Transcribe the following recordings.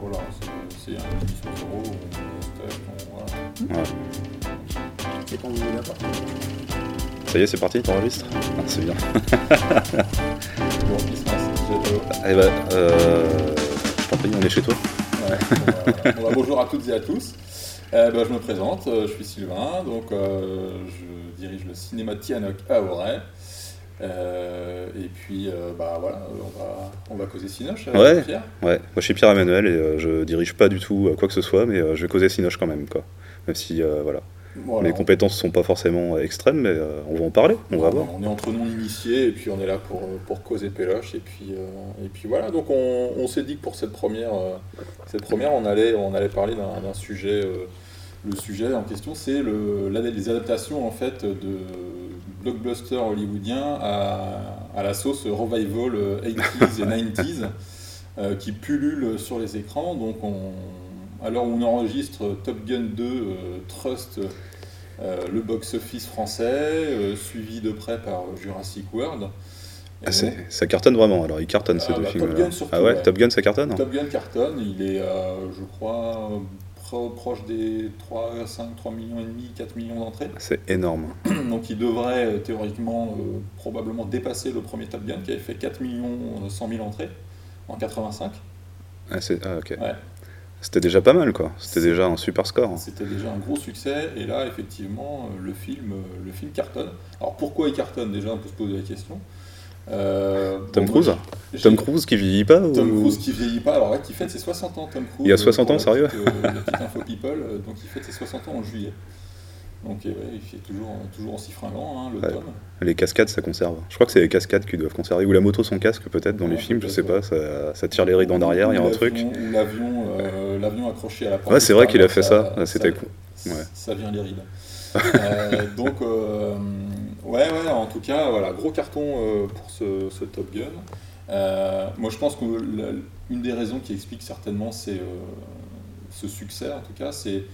voilà, c'est- c'est on teste, on- voilà. Ouais. Et quand vous voulez, pas. Ça y est, c'est parti, t'enregistres Ah, C'est bien. Bon. Allez, bah, euh, je t'en prie, on est chez toi. Ouais, bah, bonjour à toutes et à tous. Euh, bah, je me présente, euh, je suis Sylvain, donc euh, je dirige le cinéma Tianoc à Auray. Euh, et puis euh, bah voilà, on va, on va causer Cinoche. euh, Ouais. Pierre. Ouais, moi je suis Pierre-Emmanuel et euh, je dirige pas du tout quoi que ce soit, mais je vais causer Sinoche quand même, quoi. Même si, voilà, Voilà. mes compétences sont pas forcément extrêmes, mais on va en parler, on va voir. on est entre non initiés et puis on est là pour, pour causer péloche et puis, et puis voilà donc on, on s'est dit que pour cette première, cette première on, allait, on allait parler d'un sujet le sujet en question c'est le, les adaptations en fait de blockbusters hollywoodiens à, à la sauce revival euh, 80s et 90s euh, qui pullulent sur les écrans donc on, à l'heure où on enregistre Top Gun 2 euh, Trust euh, le box-office français, suivi de près par Jurassic World. Ah, ça cartonne vraiment, alors ils cartonnent ces Ah, deux bah, films. Top Gun surtout, ah ouais, ouais. Top Gun ça cartonne Top Gun cartonne, il est, je crois, pro- proche des 3, 5, 3 millions et demi, 4 millions d'entrées. C'est énorme. Donc il devrait euh, théoriquement euh, probablement dépasser le premier Top Gun qui avait fait 4 millions euh, 100 000 entrées en 85. Ah, ah, ok. Ouais. C'était déjà pas mal, quoi. C'était déjà un super score. C'était déjà un gros succès et là effectivement euh, le film, euh, le film cartonne. Alors pourquoi il cartonne? Déjà on peut se poser la question. Euh, Tom bon, Cruise j'ai- Tom Cruise qui vieillit pas Tom ou- Cruise qui vieillit pas, alors là, qui fête ses 60 ans, Tom Cruise. Il a 60 pour ans, sérieux petite, euh, La petite info people, euh, donc il fête ses 60 ans en juillet. Donc ouais, il fait toujours, toujours aussi fringant, hein, le Ouais. Tom. Les cascades, ça conserve. Je crois que c'est les cascades qui doivent conserver. Ou la moto sans casque, peut-être, dans les films, je sais pas. Ça, ça tire les rides en arrière, il y a un truc. l'avion- Ou l'avion euh, l'avion accroché à la porte. Ouais, c'est vrai qu'il a fait ça. C'était cool. Ça vient les rides. Euh, donc, euh, ouais, ouais, en tout cas, voilà, gros carton euh, pour ce, Top Gun. Euh, moi, je pense qu'une des raisons qui explique certainement c'est, euh, ce succès, en tout cas, c'est,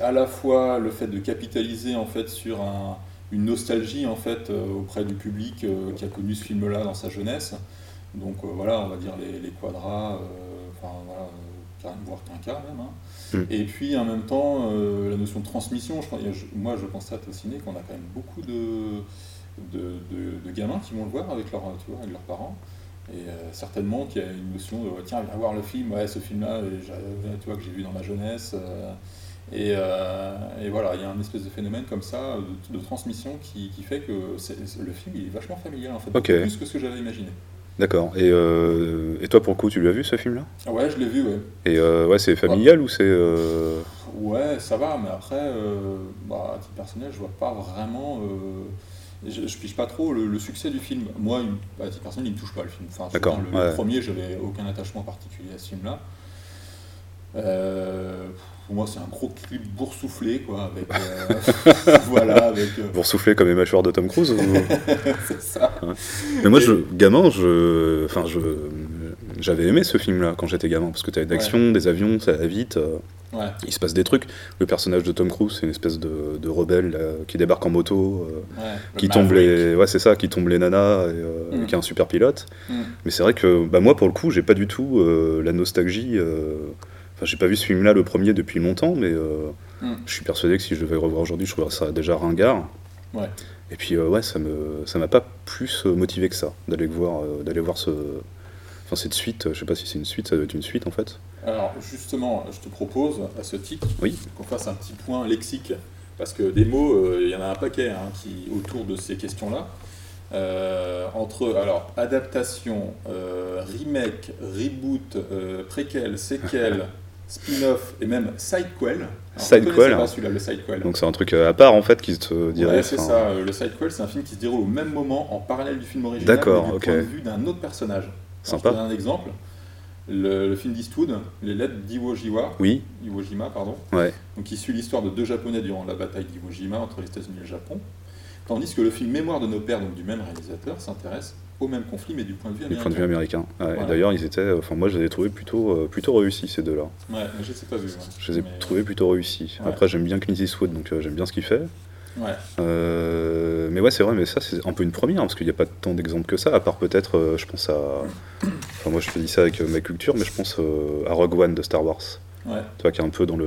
à la fois le fait de capitaliser en fait sur un- une nostalgie en fait euh, auprès du public qui a connu ce film-là dans sa jeunesse. Donc voilà, on va dire les, quadras, enfin voilà, voire même. hein. Mm. Et puis en même temps, euh, la notion de transmission, je, moi je constate au ciné qu'on a quand même beaucoup de, de, de- de gamins qui vont le voir avec, leur, tu vois, avec leurs parents. Et euh, certainement qu'il y a une notion de tiens, viens voir le film, ouais, ce film-là, tu vois, que j'ai vu dans ma jeunesse. euh, et, et voilà, il y a un espèce de phénomène comme ça, de, transmission, qui, qui fait que le film il est vachement familial en fait, plus que ce que j'avais imaginé. D'accord. Et, euh, et toi, pour le coup, tu l'as vu, ce film-là? Ouais, je l'ai vu, ouais. Et euh, ouais, c'est familial ou c'est. euh, Ouais, ça va, mais après, euh, bah, à titre personnel, je vois pas vraiment. je, je pige pas trop le, le succès du film. Moi, il- à titre personnel, il me touche pas le film. Enfin, D'accord, le, ouais. le premier, j'avais aucun attachement particulier à ce film-là. Pour moi, c'est un gros clip boursouflé, quoi, avec. euh, voilà, avec. euh, Vous ressoufflez comme les mâchoires de Tom Cruise ou- c'est ça. Mais moi, je, gamin, je, enfin, je, j'avais aimé ce film-là quand j'étais gamin parce que t'avais d'action, des avions, ça va vite, euh, Ouais. il se passe des trucs. Le personnage de Tom Cruise, c'est une espèce de, de rebelle là, qui débarque en moto. Le qui tombe Maverick. les, ouais, c'est ça, qui tombe les nanas, et, Mm. qui est un super pilote. Mm. Mais c'est vrai que, bah, moi, pour le coup, j'ai pas du tout la nostalgie. Enfin, j'ai pas vu ce film-là le premier depuis longtemps, mais euh, Mm. je suis persuadé que si je devais le revoir aujourd'hui, je trouverais ça déjà ringard. Ouais. Et puis euh, ouais, ça me ça m'a pas plus euh, motivé que ça d'aller le voir euh, d'aller voir ce enfin cette suite, je sais pas si c'est une suite, ça doit être une suite en fait. Alors justement, je te propose à ce titre Oui. qu'on fasse un petit point lexique, parce que des mots, il y en a un paquet hein, qui, autour de ces questions-là. Euh, entre alors adaptation, euh, remake, reboot, euh, préquel, séquel, spin-off et même sidequel. Alors, Sidequel, hein. celui-là, le sidequel. Donc c'est un truc euh, à part en fait qui te dirait Ouais, c'est ça. euh, Le sidequel, c'est un film qui se déroule au même moment, en parallèle du film original, D'accord, ok. point de vue d'un autre personnage. Alors, Sympa. Je te donne un exemple. Le, le film d'Eastwood, Les Lettres d'Iwo Jima, Oui, Iwo Jima, pardon, ouais. donc qui suit l'histoire de deux Japonais durant la bataille d'Iwo Jima entre les États-Unis et le Japon, tandis que le film Mémoire de nos pères, donc du même réalisateur, s'intéresse au même conflit mais du point de vue Du américain. point de vue américain. Ouais, et. D'ailleurs, ils étaient enfin moi je les ai trouvés plutôt euh, plutôt réussis ces deux-là. Ouais, mais je sais pas vu. ouais. Je les ai Mais- trouvés plutôt réussis. Ouais. Après j'aime bien Clint Eastwood donc euh, j'aime bien ce qu'il fait. Ouais. Euh, mais ouais, c'est vrai, mais ça, c'est un peu une première, parce qu'il n'y a pas tant d'exemples que ça, à part peut-être, je pense à Enfin, moi, je te dis ça avec ma culture, mais je pense à Rogue One de Star Wars. Ouais. Tu vois, qui est un peu dans le.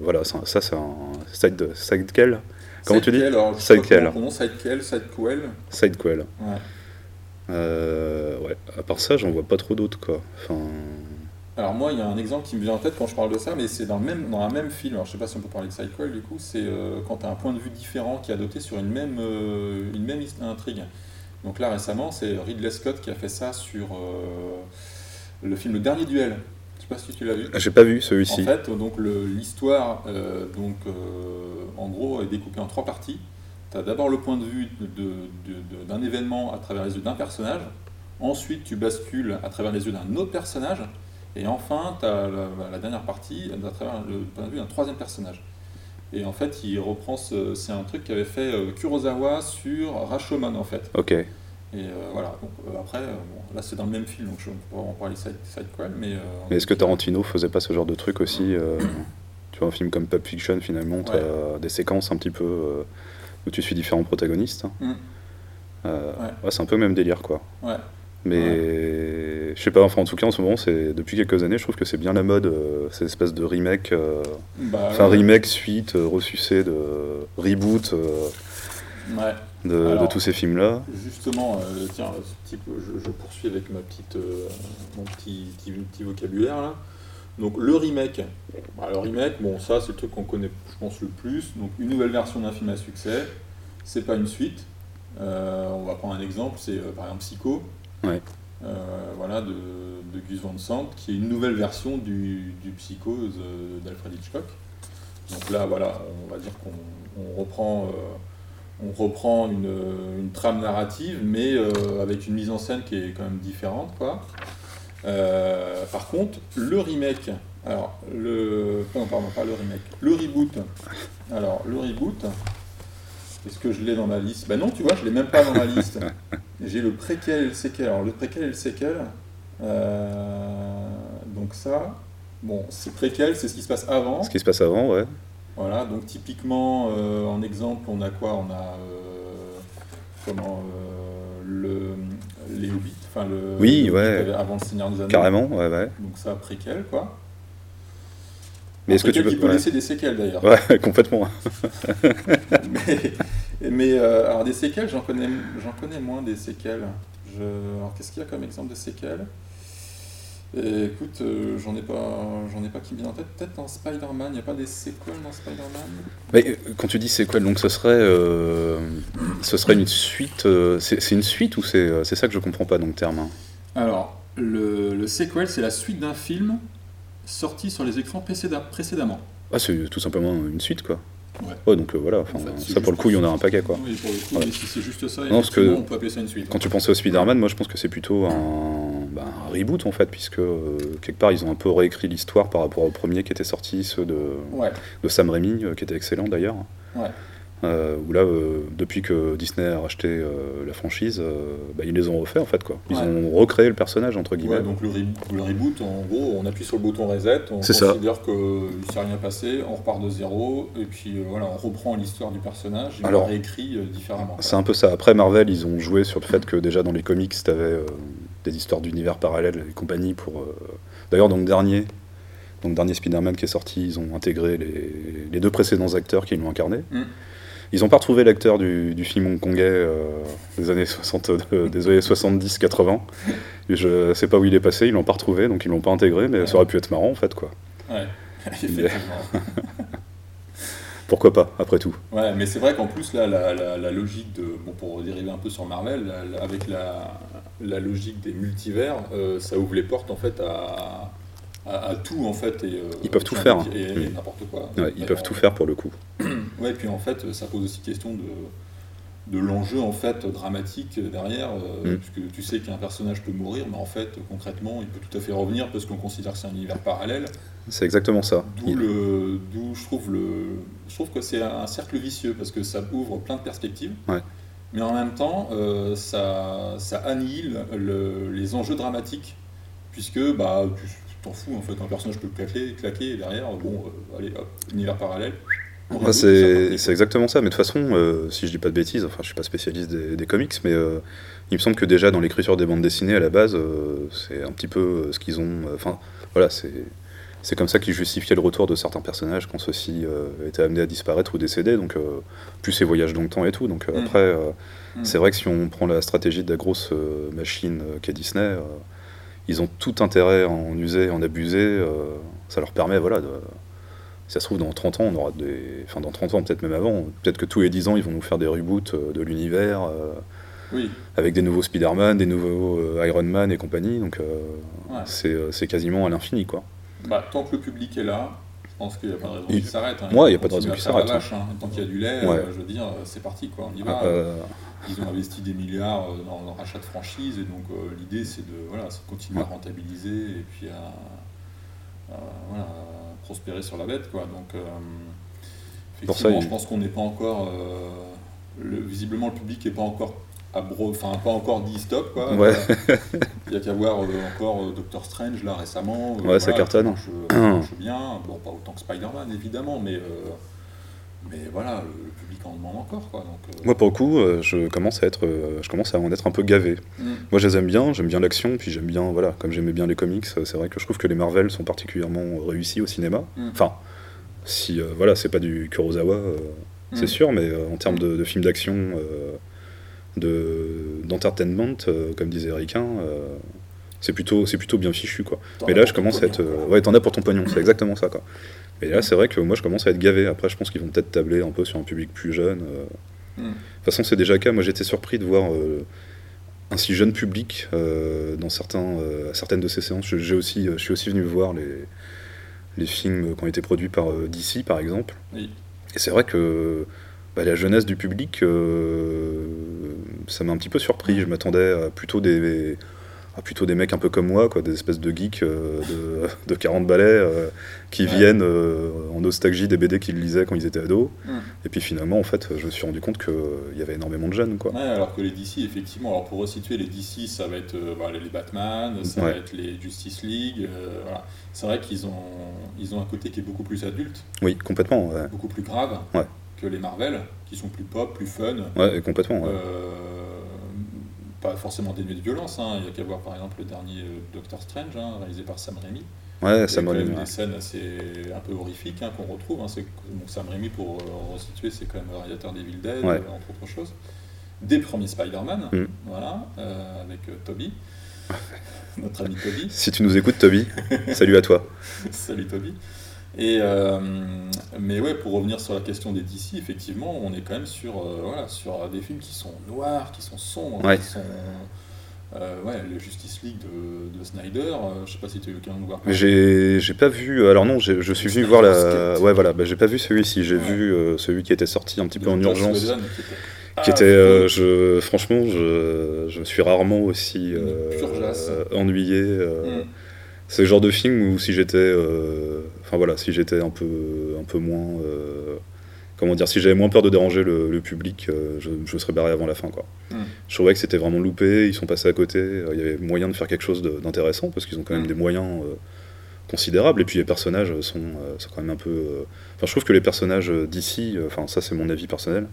Voilà, ça, ça, c'est un side, sidequel. Comment tu dis Sidequel, pas Sidequel. Sidequel, Sidequel. Euh, ouais, à part ça, j'en vois pas trop d'autres, quoi. Enfin. Alors moi, il y a un exemple qui me vient en tête quand je parle de ça, mais c'est dans, le même, dans un même film. Alors je sais pas si on peut parler de Sidequel du coup, c'est euh, quand tu as un point de vue différent qui est adopté sur une même, euh, une même intrigue. Donc là récemment, c'est Ridley Scott qui a fait ça sur le film Le Dernier Duel. Je sais pas si tu l'as vu. J'ai pas vu En celui-ci. fait, donc l'histoire, donc en gros, est découpée en trois parties. Tu as d'abord le point de vue d'un événement à travers les yeux d'un personnage. Ensuite, tu bascules à travers les yeux d'un autre personnage. Et enfin, tu as la, la dernière partie à travers le point de vue d'un troisième personnage. Et en fait, il reprend ce- c'est un truc qu'avait fait euh, Kurosawa sur Rashomon en fait. Ok. Et euh, voilà, donc euh, après, euh, bon, là c'est dans le même film, donc je ne peux pas en parler side, mais... Mais est-ce que Tarantino faisait pas ce genre de truc aussi Tu vois, un film comme Pulp Fiction, finalement, tu as des séquences un petit peu où tu suis différents protagonistes. Mm. Euh, Ouais. ouais, c'est un peu le même délire, quoi. Ouais. Mais je sais pas, enfin en tout cas en ce moment, c'est depuis quelques années, je trouve que c'est bien la mode, euh, ces espèces de remake, euh, Bah, enfin remake, suite, euh, ressucé de reboot de, tous ces films-là. Justement, tiens, je, je poursuis avec ma petite, mon petit, petit, petit vocabulaire là. Donc le remake. Bah, le remake, bon ça c'est le truc qu'on connaît, je pense le plus. Donc une nouvelle version d'un film à succès. C'est pas une suite. Euh, on va prendre un exemple, c'est euh, par exemple Psycho. Ouais. Euh, voilà de, de Gus Van Sant, qui est une nouvelle version du, du Psycho de- d'Alfred Hitchcock. Donc là, voilà, on va dire qu'on on reprend. on reprend une, une trame narrative, mais avec une mise en scène qui est quand même différente, quoi. Euh, par contre, le remake, alors le, non, pardon, pas le remake, le reboot. Alors le reboot, est-ce que je l'ai dans ma liste? Ben non, tu vois, je l'ai même pas dans ma liste. J'ai le préquel et le séquel. Alors le préquel et le séquel, euh, donc ça, bon, c'est préquel, c'est ce qui se passe avant. Ce qui se passe avant, ouais. Voilà, donc typiquement, euh, en exemple, on a quoi? On a comment le, les Hobbits, enfin le Oui, ouais. avant le Seigneur des Anneaux. Carrément, ouais, ouais. Donc ça préquel quoi. Mais est-ce que tu peux. qui peut ouais. laisser des séquelles d'ailleurs. Ouais, complètement. mais mais, euh, alors des séquelles, j'en connais, j'en connais moins des séquelles. Je, alors qu'est-ce qu'il y a comme exemple de séquelles? Et écoute, euh, j'en ai pas, j'en ai pas qui me vient en tête. Peut-être dans Spider-Man, il n'y a pas des séquelles dans Spider-Man? Mais euh, quand tu dis quoi, donc ce serait, euh, ce serait une suite. euh, c'est une suite ou c'est c'est ça que je comprends pas dans le terme hein? Alors, le, le sequel, c'est la suite d'un film sorti sur les écrans précéda- précédemment. Ah, c'est tout simplement une suite, quoi. Ouais. donc euh, voilà, enfin, En fait, c'est ça pour le coup, il y en a un paquet, quoi. Oui, pour le coup, Ouais. mais si c'est juste ça, Non, parce que- on peut appeler ça une suite. Quand tu pensais au Spider-Man, moi je pense que c'est plutôt un, bah, un reboot en fait, puisque euh, quelque part ils ont un peu réécrit l'histoire par rapport au premier qui était sorti, ceux de, Ouais, de Sam Raimi, euh, qui était excellent d'ailleurs. ouais. Euh, où là, euh, depuis que Disney a racheté euh, la franchise, bah, ils les ont refait en fait quoi. Ils Ouais. ont recréé le personnage entre guillemets. Ouais, donc le, re- le reboot, en gros, on appuie sur le bouton reset, on C'est ça. considère qu'il ne s'est rien passé, on repart de zéro, et puis voilà, on reprend l'histoire du personnage et Alors, on réécrit différemment. C'est un peu ça. Après Marvel, ils ont joué sur le fait que déjà dans les comics, tu avais des histoires d'univers parallèles et compagnie. Pour d'ailleurs dans le dernier, donc dernier Spider-Man qui est sorti, ils ont intégré les, les deux précédents acteurs qui l'ont incarné. Mm. Ils n'ont pas retrouvé l'acteur du, du film hongkongais euh, des années 60, euh, des années 70-80. Je sais pas où il est passé, ils l'ont pas retrouvé, donc ils l'ont pas intégré, mais Ouais. ça aurait pu être marrant en fait quoi. Ouais. Pourquoi pas, après tout. Ouais, mais c'est vrai qu'en plus, là, la, la- la logique de. Bon, pour dériver un peu sur Marvel, la- avec la, la logique des multivers, euh, ça ouvre les portes, en fait, à, à, à tout, en fait. Et, euh, Ils peuvent tout et- faire. Et, et Mm. n'importe quoi. Ouais, ils peuvent en- tout faire pour le coup. Ouais, puis en fait, ça pose aussi question de, de l'enjeu, en fait, dramatique derrière, euh, Mm. puisque tu sais qu'un personnage peut mourir, mais en fait, concrètement, il peut tout à fait revenir, parce qu'on considère que c'est un univers parallèle. C'est exactement ça. D'où Il- je trouve le, je trouve que c'est un cercle vicieux parce que ça ouvre plein de perspectives. Ouais. Mais en même temps, euh, ça, ça annihile le- les enjeux dramatiques puisque bah tu t'en fous en fait, un personnage peut claquer, claquer et derrière, bon, euh, allez hop, univers parallèle, Ah, c'est exactement ça, mais de toute façon, euh, si je dis pas de bêtises, enfin je suis pas spécialiste des, des comics, mais euh, il me semble que déjà dans l'écriture des bandes dessinées à la base, c'est un petit peu ce qu'ils ont. Enfin voilà, c'est c'est comme ça qu'ils justifiaient le retour de certains personnages quand ceux-ci étaient amenés à disparaître ou décéder, donc plus ces voyages dans le temps et tout. Donc Mm. après, Mm. c'est vrai que si on prend la stratégie de la grosse machine qu'est Disney, ils ont tout intérêt à en user, à en abuser. euh, ça leur permet, voilà, de, si ça se trouve, dans 30 ans, on aura des. Enfin, dans 30 ans, peut-être même avant, peut-être que tous les 10 ans, ils vont nous faire des reboots euh, de l'univers, euh, Oui, avec des nouveaux Spider-Man, des nouveaux euh, Iron Man et compagnie, donc Ouais. c'est c'est quasiment à l'infini, quoi. bah, tant que le public est là, je pense qu'il n'y a pas de raison Il- qu'il s'arrête. hein. Ouais, il y a pas de raison qu'il s'arrête, vache, hein. Tant qu'il y a du lait, Ouais. je veux dire, c'est parti, quoi. On y va. Ils ont investi des milliards euh, dans, le rachat de franchise, et donc euh, l'idée c'est de, voilà, de continuer à rentabiliser et puis à, à, voilà, à prospérer sur la bête. Quoi. Donc, euh, ça, effectivement, je pense qu'on n'est pas encore. le- visiblement, le public n'est pas encore. Enfin, pas encore dit stop, quoi. Ouais. Il y a qu'à voir euh, encore euh, Doctor Strange là récemment. euh, Ouais, ça cartonne. marche bien. Bon, pas autant que Spider-Man évidemment, mais, mais voilà, le, le public en demande encore, quoi. Donc, euh, Moi, pour le coup, euh, je commence à être, euh, je commence à en être un peu gavé. mm. Moi, je les aime bien, j'aime bien l'action, puis j'aime bien, voilà, comme j'aimais bien les comics, c'est vrai que je trouve que les Marvel sont particulièrement réussis au cinéma. Mm. Enfin, si, euh, voilà, c'est pas du Kurosawa, Mm. c'est sûr, mais en termes de, de films d'action, de d'entertainment, euh, comme disait Riquin, euh, c'est plutôt, c'est plutôt bien fichu, quoi. Mais là, je commence à être, euh, ouais, t'en as pour ton pognon, c'est exactement ça, quoi. Et là, c'est vrai que moi, je commence à être gavé. Après, je pense qu'ils vont peut-être tabler un peu sur un public plus jeune. euh, Mm. de toute façon, c'est déjà le cas. Moi, j'étais surpris de voir euh, un si jeune public dans certains, à certaines de ces séances. Je, j'ai aussi, je suis aussi venu voir les, les films qui ont été produits par DC, par exemple. Oui. Et c'est vrai que bah, la jeunesse du public, euh, ça m'a un petit peu surpris. Je m'attendais à plutôt des, à plutôt des mecs un peu comme moi, quoi, des espèces de geeks euh, de, de 40 balais euh, qui Ouais. viennent euh, en nostalgie des BD qu'ils lisaient quand ils étaient ados. Et puis finalement, en fait, je me suis rendu compte qu'il y avait énormément de jeunes. Quoi. Ouais, alors que les DC, effectivement, alors pour resituer, les DC, ça va être euh, bah, les Batman, ça Ouais. va être les Justice League. euh, voilà. C'est vrai qu'ils ont, ils ont un côté qui est beaucoup plus adulte, Oui, complètement. Ouais, beaucoup plus grave Ouais. que les Marvel, qui sont plus pop, plus fun. Ouais, complètement. ouais. euh, pas forcément dénués de violence. hein. Il y a qu'à voir par exemple le dernier euh, Doctor Strange, hein, réalisé par Sam Raimi. ouais, Il ça y a m'a quand même ouais. des scènes assez un peu horrifiques hein, qu'on retrouve. C'est- Sam Raimi, pour euh, resituer, c'est quand même le réalisateur d'Evil Dead, Ouais. euh, entre autres choses. Des premiers Spider-Man, Mm. voilà, euh, avec Toby, notre ami Toby. Si tu nous écoutes, Toby, salut à toi. Salut Toby. Et, euh, mais ouais, pour revenir sur la question des DC, effectivement, on est quand même sur, euh, voilà, sur des films qui sont noirs, qui sont sombres, Ouais. qui sont... euh, ouais, le Justice League de, de Snyder, euh, je sais pas si tu as eu l'occasion de voir. J'ai j'ai pas vu. Alors non, je suis venu voir la. Ouais, voilà, bah, j'ai pas vu celui-ci. J'ai Ouais. vu euh, celui qui était sorti un petit peu en urgence. Qui était, qui était, affreux. euh, je, franchement, je, je suis rarement aussi euh, euh, ennuyé. euh, Mm. C'est le genre de film où si j'étais, euh, enfin voilà, si j'étais un peu, un peu moins, euh, comment dire, si j'avais moins peur de déranger le, le public, euh, je, je serais barré avant la fin, quoi. Mm. Je trouvais que c'était vraiment loupé, ils sont passés à côté, euh, il y avait moyen de faire quelque chose d'intéressant parce qu'ils ont quand même Mm. des moyens euh, considérables et puis les personnages sont, sont quand même un peu, enfin je trouve que les personnages d'ici, enfin ça c'est mon avis personnel,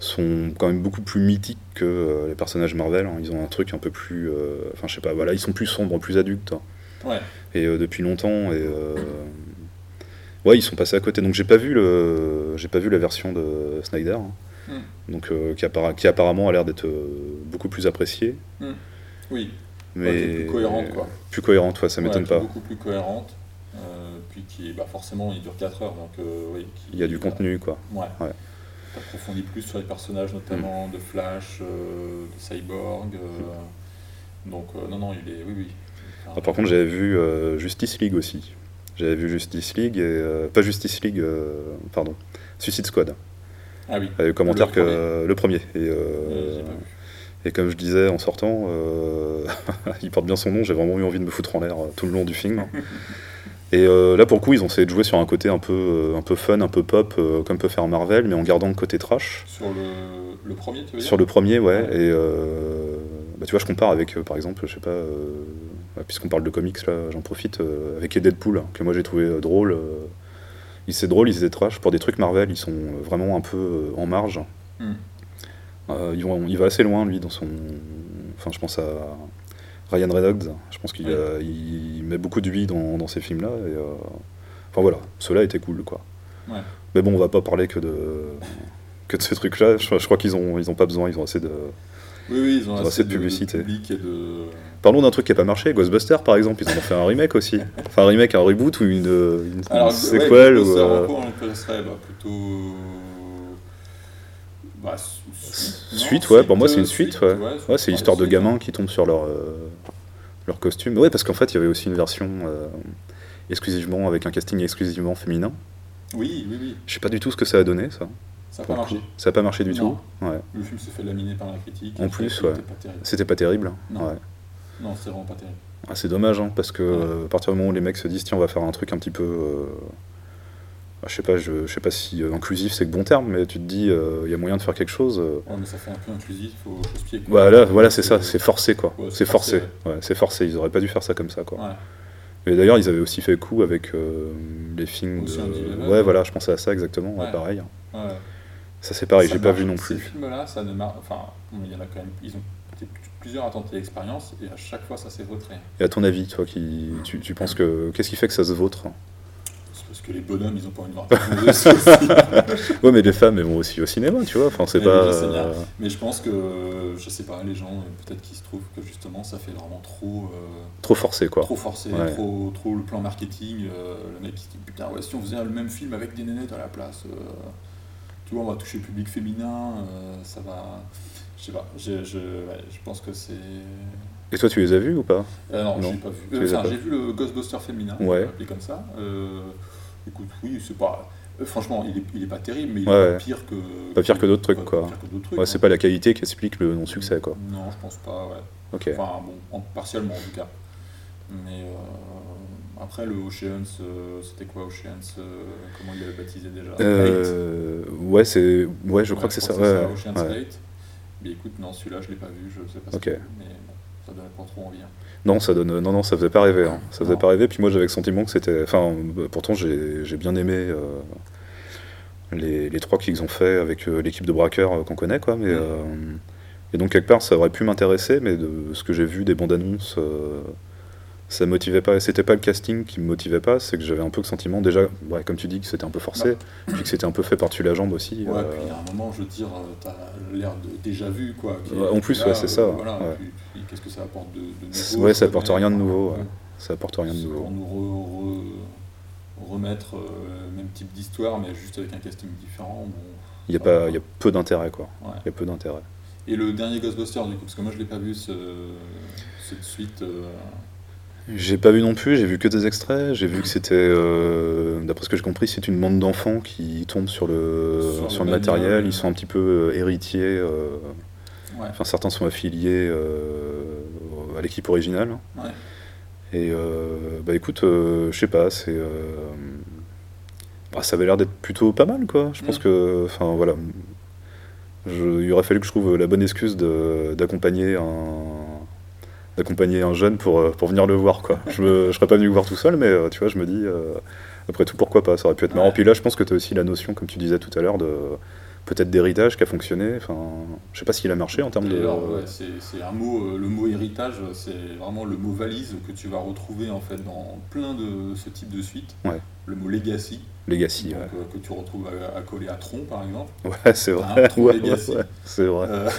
sont quand même beaucoup plus mythiques que les personnages Marvel. hein. Ils ont un truc un peu plus, enfin je sais pas, voilà, ils sont plus sombres, plus adultes. hein. Ouais. Et euh, depuis longtemps, et euh, ouais, ils sont passés à côté. Donc j'ai pas vu le, j'ai pas vu la version de Snyder, hein. Mm. donc euh, qui, appara- qui apparemment a l'air d'être euh, beaucoup plus appréciée, Oui, mais Ouais, plus cohérente, quoi. Plus cohérente, ouais, ça Ouais, m'étonne pas. beaucoup plus cohérente. euh, puis qui, bah forcément, il dure 4 heures, donc oui. qui- Il y a du contenu, quoi. Ouais. Ouais. T'approfondis plus sur les personnages, notamment de Flash, de Cyborg. donc, non, non, il est. Oui, oui. Ah, par contre, j'avais vu euh, Justice League aussi. J'avais vu Justice League et euh, pas Justice League, euh, pardon, Suicide Squad. Ah oui. Avec le commentaire Le que premier. le premier. Et, euh. Et comme je disais en sortant, il porte bien son nom, j'ai vraiment eu envie de me foutre en l'air tout le long du film. Et euh, là, pour le coup, ils ont essayé de jouer sur un côté un peu, euh, un peu fun, un peu pop, euh, comme peut faire Marvel, mais en gardant le côté trash. Sur le, le premier, tu veux dire? Sur le premier, ouais. Ouais. Et bah, tu vois, je compare avec, par exemple, je sais pas, puisqu'on parle de comics, là, j'en profite, euh, avec les Deadpool, hein, que moi j'ai trouvé euh, drôle. euh, c'est drôle, ils étaient trash. Pour des trucs Marvel, ils sont vraiment un peu en marge. Vont- il va assez loin, lui, dans son. Enfin, je pense à Ryan Reynolds. Je pense qu'il Ouais. il met beaucoup de lui dans, dans ces films-là. et, euh, Enfin voilà, ceux-là étaient cool, quoi. Ouais. Mais bon, on va pas parler que de que de ces trucs-là. Je, je crois qu'ils ont ils ont pas besoin, ils ont assez de. Oui, oui, ils ont Ils ont assez assez de publicité. public et de. Parlons d'un truc qui a pas marché, Ghostbusters par exemple, ils en ont fait un remake aussi. Enfin un remake, un reboot ou une, une, Alors, une sequel ou, Ghostbusters, euh, quoi on bah, plutôt. Bah, su- su- non, Suite, ouais, pour moi euh, c'est une suite, ouais. Ouais, c'est l'histoire de gamins hein. qui tombent sur leur, euh, leur costume. Ouais, parce qu'en fait, il y avait aussi une version euh, exclusivement avec un casting exclusivement féminin. Oui, oui, oui. Je sais pas du tout ce que ça a donné, ça. Ça n'a pas le marché. Ça pas marché du Non. tout. Ouais. Le film s'est fait laminer par la critique. En plus, c'était ouais. pas terrible. C'était pas terrible. Non. Ouais. Non, c'est vraiment pas terrible. Ah, c'est dommage, hein, parce que euh, à partir du moment où les mecs se disent tiens, on va faire un truc un petit peu. euh, bah, je sais pas, je, je sais pas si euh, inclusif c'est le bon terme, mais tu te dis il y a moyen de faire quelque chose. Ouais, mais ça fait un peu inclusif au chausse-pied. quoi. Voilà, voilà, c'est ça, c'est forcé quoi. Ouais, c'est forcé. c'est forcé. Ils auraient pas dû faire ça comme ça quoi. Et d'ailleurs, ils avaient aussi fait coup avec les films de. Ouais, voilà, je pensais à ça exactement, pareil. Ouais. Ça c'est pareil, j'ai pas vu non Ces plus. films-là, ça ne marche. Enfin, il y en a quand même. Ils ont plusieurs à tenter l'expérience et à chaque fois, ça s'est vautré. Et à ton avis, toi, qui, tu, tu penses que. Qu'est-ce qui fait que ça se vautre? C'est parce que les bonhommes, ils ont pas envie de voir. Ouais, mais les femmes, elles vont aussi au cinéma, tu vois. Enfin, c'est pas. bien. euh, Mais je pense que, je sais pas, les gens, peut-être qu'ils se trouvent que justement, ça fait vraiment trop. euh, trop forcé, quoi. Trop forcé, Ouais. trop, trop le plan marketing. euh, le mec qui se dit putain, ouais, si on faisait le même film avec des nénettes à la place, euh, tu vois, on va toucher le public féminin, euh, ça va. Je sais pas, je, je, ouais, je pense que c'est. Et toi, tu les as vus ou pas? Euh, non, Non, j'ai pas vu. Euh, Enfin, j'ai vu le Ghostbuster féminin, Ouais. l'appeler comme ça. Écoute, oui, c'est pas. franchement, il est, il est pas terrible, mais il Ouais, est pire que. Pas pire que d'autres trucs, quoi. Ouais, hein. c'est pas la qualité qui explique le non-succès, quoi. Non, je pense pas, ouais. Ok. Enfin, bon, en- partiellement en tout cas. Mais euh, après, le Oceans, euh, c'était quoi Oceans euh, Comment il l'avait baptisé déjà? Euh, ouais, c'est. Ouais, je crois que c'est ça. c'est Ouais, Oceans ouais. 8. Mais écoute, non, celui-là, je l'ai pas vu, je sais pas Ok. ce mais bon, ça donnait pas trop envie. hein. Non, ça donne. Non, non, ça faisait pas rêver. hein. Ça faisait Non. pas rêver. Puis moi, j'avais le sentiment que c'était. Enfin, pourtant, j'ai j'ai bien aimé euh, les, les trois qu'ils ont fait avec euh, l'équipe de braqueurs euh, qu'on connaît, quoi. Mais Mm. euh, et donc quelque part, ça aurait pu m'intéresser, mais de ce que j'ai vu des bandes annonces, euh, ça motivait pas. Et C'était pas le casting qui me motivait pas, c'est que j'avais un peu le sentiment déjà, ouais, comme tu dis, que c'était un peu forcé, puis que c'était un peu fait par-dessus la jambe aussi. Ouais, euh, puis il y a un moment, je veux dire, euh, t'as l'air de déjà vu, quoi. Ouais, en plus, là, ouais, c'est ça, Voilà, qu'est-ce que ça apporte de, nouveau ouais, ça apporte rien de nouveau, ça apporte rien de nouveau. pour nous re- re- remettre euh, le même type d'histoire, mais juste avec un casting différent. Bon. Il y a pas, il y a peu d'intérêt, quoi. Il y a peu d'intérêt. Et le dernier Ghostbusters, du coup, parce que moi je l'ai pas vu ce, cette suite. euh, J'ai pas vu non plus, j'ai vu que des extraits. J'ai vu que c'était, euh, d'après ce que j'ai compris, c'est une bande d'enfants qui tombent sur le, Sur sur le matériel. Ils sont un petit peu euh, héritiers. euh, Ouais. Enfin, certains sont affiliés euh, à l'équipe originale. Ouais. Et bah écoute, je sais pas, c'est. bah, ça avait l'air d'être plutôt pas mal, quoi. Je pense que. Enfin, voilà. Je- il aurait fallu que je trouve la bonne excuse d'accompagner un d'accompagner un jeune pour, euh, pour venir le voir quoi. Je, je serais pas venu le voir tout seul mais euh, tu vois je me dis euh, après tout pourquoi pas ça aurait pu être marrant puis là je pense que tu as aussi la notion comme tu disais tout à l'heure de peut-être d'héritage qui a fonctionné enfin je sais pas s'il a marché en termes de ouais, c'est un mot, euh, le mot héritage, c'est vraiment le mot valise que tu vas retrouver en fait dans plein de ce type de suite. Ouais. Le mot legacy, legacy donc, ouais. euh, que tu retrouves à, à coller à Tron par exemple. Ouais, c'est vrai legacy. ouais, c'est vrai Euh,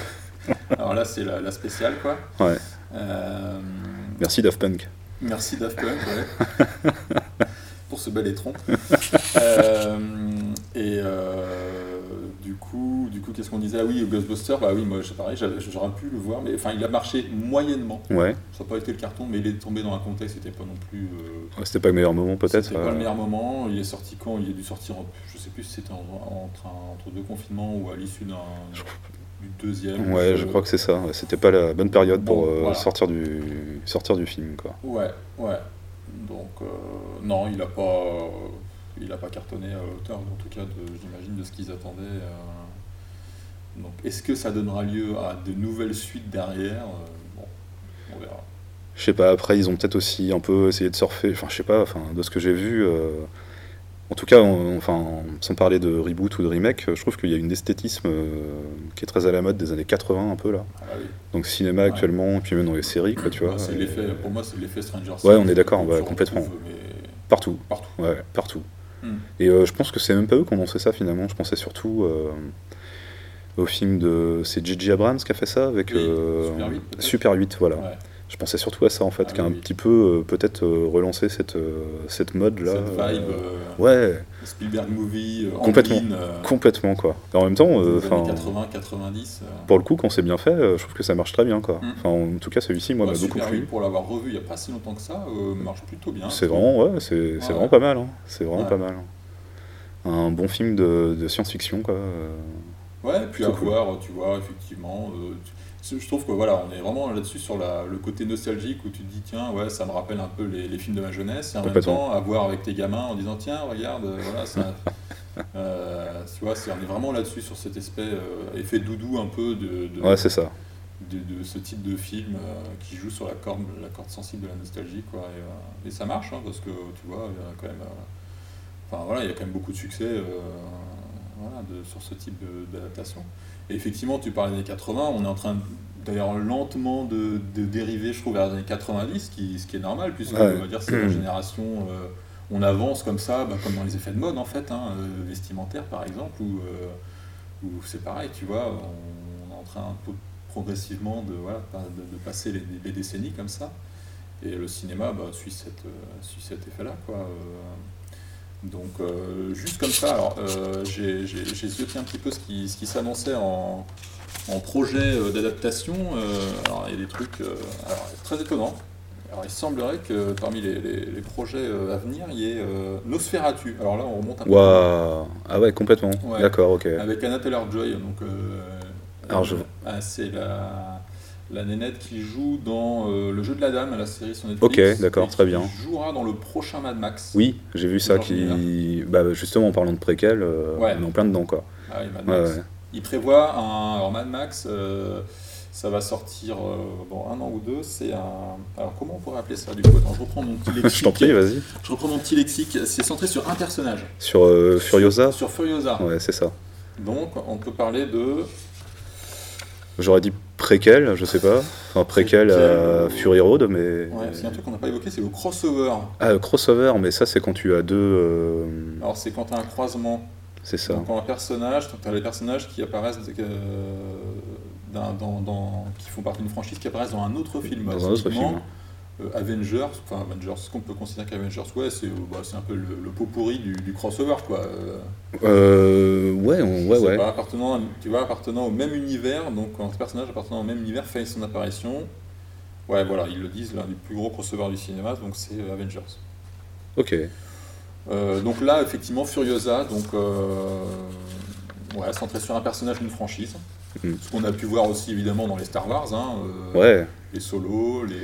alors là, c'est la, la spéciale quoi. Ouais. Euh, merci Daft Punk Merci Daft Punk ouais. pour ce bel étron. Euh, et euh, du coup, du coup, qu'est-ce qu'on disait? Ah oui, Ghostbuster, bah oui, moi c'est pareil, j'aurais pu le voir, mais enfin, il a marché moyennement. ouais Ça n'a pas été le carton, mais il est tombé dans un contexte, c'était pas non plus. euh, Ouais, c'était pas le meilleur moment peut-être C'était pas le meilleur moment. Il est sorti quand? Il a dû sortir, je sais plus si c'était en- entre, un- entre deux confinements ou à l'issue d'un du deuxième. ouais je crois que c'est ça ouais, c'était pas la bonne période pour euh, voilà. sortir du sortir du film quoi Ouais, ouais. Donc euh, non, il a pas, il a pas cartonné à hauteur, en tout cas, j'imagine, de ce qu'ils attendaient. euh. Donc, est-ce que ça donnera lieu à de nouvelles suites derrière Euh, Bon, on verra. Je sais pas, après ils ont peut-être aussi un peu essayé de surfer, enfin je sais pas, enfin de ce que j'ai vu, euh, En tout cas, on- enfin, sans parler de reboot ou de remake, je trouve qu'il y a une esthétisme euh, qui est très à la mode des années 80 un peu là. Ah oui. Donc cinéma Ouais. actuellement, et puis même dans les séries, quoi, tu vois. Et- pour moi, c'est l'effet Stranger Things. Ouais, on est d'accord, complètement. mais Partout, Partout. ouais, partout. Hmm. Et euh, je pense que c'est même pas eux qui ont lancé ça finalement. Je pensais surtout euh, au film de. C'est J.J. Abrams qui a fait ça avec. Oui, euh, Super 8, peut-être. Super 8, voilà. Je pensais surtout à ça en fait, Ah qui a oui, petit peu euh, peut-être euh, relancé cette, euh, cette mode là. Cette vibe, euh, euh, ouais, Spielberg movie, Complètement. Complètement quoi. Et en même temps, enfin. années 80, 90. euh, Pour le coup, quand c'est bien fait, je trouve que ça marche très bien quoi. Mm. En tout cas, celui-ci, moi, ouais, m'a beaucoup plu. 8, pour l'avoir revu il n'y a pas si longtemps que ça, marche plutôt bien. C'est vraiment, ouais, c'est Ouais. vraiment pas mal. hein. C'est vraiment Ouais. pas mal. Un bon film de, de science-fiction quoi. À Plutôt cool. voir, tu vois, effectivement. euh, je trouve que voilà, on est vraiment là-dessus sur la- le côté nostalgique où tu te dis, tiens, ouais, ça me rappelle un peu les, les films de ma jeunesse. Et en même temps, à voir avec tes gamins en disant, tiens, regarde, euh, voilà, ça. euh, tu vois, c'est- on est vraiment là-dessus sur cet aspect effet doudou un peu de, de, Ouais, c'est ça. de, de ce type de film euh, qui joue sur la corde, la corde sensible de la nostalgie, quoi. Et, euh, et ça marche, hein, parce que tu vois, il y a quand même. euh, Enfin voilà, il y a quand même beaucoup de succès voilà, de- sur ce type d'adaptation. Et effectivement, tu parles des années 80, on est en train d'ailleurs lentement de, de dériver, je trouve, vers les années 90, ce qui, ce qui est normal, puisque Ouais. on va dire c'est la génération. euh, on avance comme ça, bah, comme dans les effets de mode en fait, hein, euh, vestimentaires par exemple, où, euh, où c'est pareil, tu vois, on, on est en train progressivement de, voilà, de, de passer les, les décennies comme ça. Et le cinéma bah, suit, cette, euh, suit cet effet-là. quoi. Donc, euh, juste comme ça, alors, euh, j'ai zioté un petit peu ce qui, ce qui s'annonçait en, en projet euh, d'adaptation. alors, il y a des trucs alors, très étonnants. Alors, il semblerait que parmi les, les- les projets à venir, il y ait euh, Nosferatu. Alors là, on remonte un peu. Waouh Ah ouais, complètement. Ouais. D'accord, ok. Avec Anna Taylor-Joy, donc Alors, je- ah, c'est la, la nénette qui joue dans euh, le jeu de la dame, la série sur Netflix. Ok, d'accord, très qui bien. jouera dans le prochain Mad Max. Oui, j'ai vu ça qui. Bah, justement, en parlant de préquel, euh, Ouais. on est en plein dedans, quoi. Ah oui, Mad Max. ouais. Il prévoit un alors Mad Max. euh, ça va sortir dans un an ou deux. C'est un. Alors comment on pourrait appeler ça du coup? Attends, je reprends mon petit lexique. Je t'en prie, vas-y. Je reprends mon petit lexique. C'est centré sur un personnage. Sur Furiosa? Sur Furiosa. Ouais, c'est ça. Donc on peut parler de. J'aurais dit préquel, je sais pas. Enfin, préquel à Fury Road, mais. Ouais, c'est un truc qu'on n'a pas évoqué, c'est le crossover. Ah, euh, crossover, mais ça, c'est quand tu as deux. euh, Alors c'est quand tu as un croisement C'est ça. Donc, quand un personnage, tu as les personnages qui apparaissent euh, dans, dans- dans- qui font partie d'une franchise qui apparaissent dans un autre film. Dans un autre Typiquement, film. Euh, Avengers, enfin Avengers, ce qu'on peut considérer qu'Avengers, ouais, c'est euh, bah, c'est un peu le, le pot pourri du, du crossover, quoi. Euh, Euh, ouais, on- ouais, ouais. pas appartenant, tu vois, appartenant au même univers, donc quand un personnage appartenant au même univers fait son apparition, ouais, voilà, ils le disent, l'un des plus gros crossovers du cinéma, donc c'est Avengers. Ok. Euh, donc là, effectivement, Furiosa, donc euh, ouais, centré sur un personnage d'une franchise. Mm. Ce qu'on a pu voir aussi évidemment dans les Star Wars, hein, Ouais. les solos, les.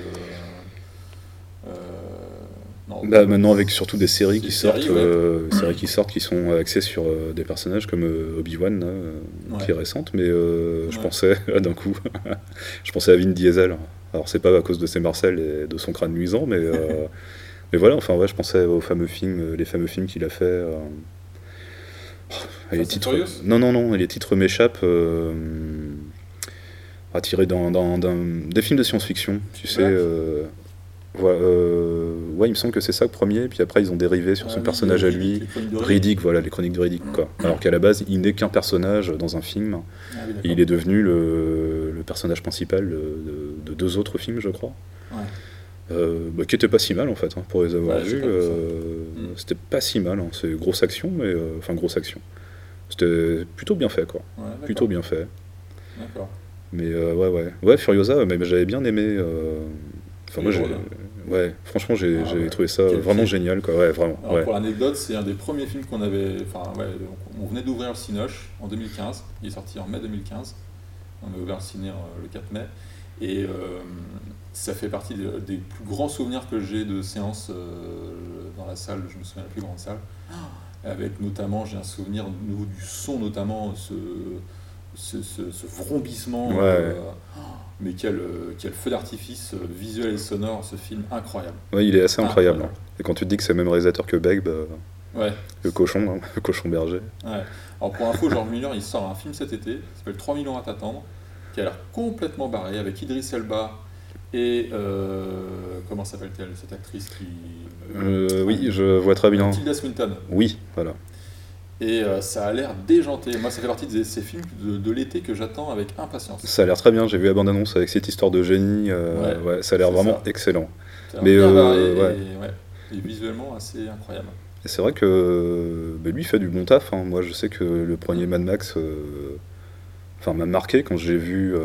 Euh, non, Bah, maintenant, avec surtout des séries Des qui séries, sortent, ouais. euh, séries qui sortent, qui sont axées sur euh, des personnages comme euh, euh, Ouais. qui est récente, mais je pensais, d'un coup, je pensais à Vin Diesel. Alors, c'est pas à cause de ses Marcel et de son crâne luisant, mais, mais voilà, enfin, ouais, je pensais aux fameux films, les fameux films qu'il a fait. et les titres... Non, non, non, et les titres m'échappent. D'un- d'un- d'un- des films de science-fiction, tu sais. Ouais. euh, ouais, euh, ouais, il me semble que c'est ça le premier, puis après ils ont dérivé sur Ah son oui, personnage à lui. Riddick. Voilà, les chroniques de Riddick, quoi. Alors qu'à la base, il n'est qu'un personnage dans un film, Ah oui, d'accord. et il est devenu le, le personnage principal de, de- de deux autres films, je crois. Ouais. Euh, bah, qui était pas si mal en fait, hein, pour les avoir Ouais, vus. euh, Mm. C'était pas si mal, hein. c'est grosse action, mais enfin grosse action. C'était plutôt bien fait, quoi. Ouais. Plutôt bien fait. D'accord. Mais ouais, ouais. Ouais, Furiosa, mais j'avais bien aimé. Enfin, moi, j'ai. Ouais, franchement, j'ai Ah ouais. trouvé ça Quel vraiment film. génial, quoi. Ouais, vraiment. Alors ouais. pour l'anecdote, c'est un des premiers films qu'on avait. Enfin, ouais, on- venait d'ouvrir le Cinoche en 2015. Il est sorti en mai 2015. On a ouvert le ciné euh, le 4 mai. Et euh, ça fait partie de- des plus grands souvenirs que j'ai de séances euh, dans la salle. Je me souviens de la plus grande salle. Avec notamment, j'ai un souvenir au niveau du son, notamment ce, ce, ce- ce vrombissement. Ouais. euh, mais quel, euh, quel feu d'artifice euh, visuel et sonore, ce film incroyable. Ouais, il est assez incroyable. Incroyable. hein. Et quand tu te dis que c'est le même réalisateur que Beck, bah, Ouais. Le cochon, hein, le cochon berger. Ouais. Alors pour info, George Miller, il sort un film cet été, qui s'appelle 3 millions à t'attendre, qui a l'air complètement barré, avec Idris Elba et... euh, comment s'appelle-t-elle, cette actrice qui... Euh, oui, je vois très bien. Tilda Swinton. Oui, voilà. Et euh, ça a l'air déjanté. Moi, ça fait partie de ces films de, de l'été que j'attends avec impatience. Ça a l'air très bien. J'ai vu la bande-annonce avec cette histoire de génie. euh, Ouais, ouais, ça a l'air vraiment ça. excellent. Mais, bien euh, barré ouais. et, ouais, et visuellement assez incroyable. Et c'est vrai que bah, lui il fait du bon taf. hein. Moi, je sais que le premier Mad Max, enfin, m'a marqué quand j'ai vu.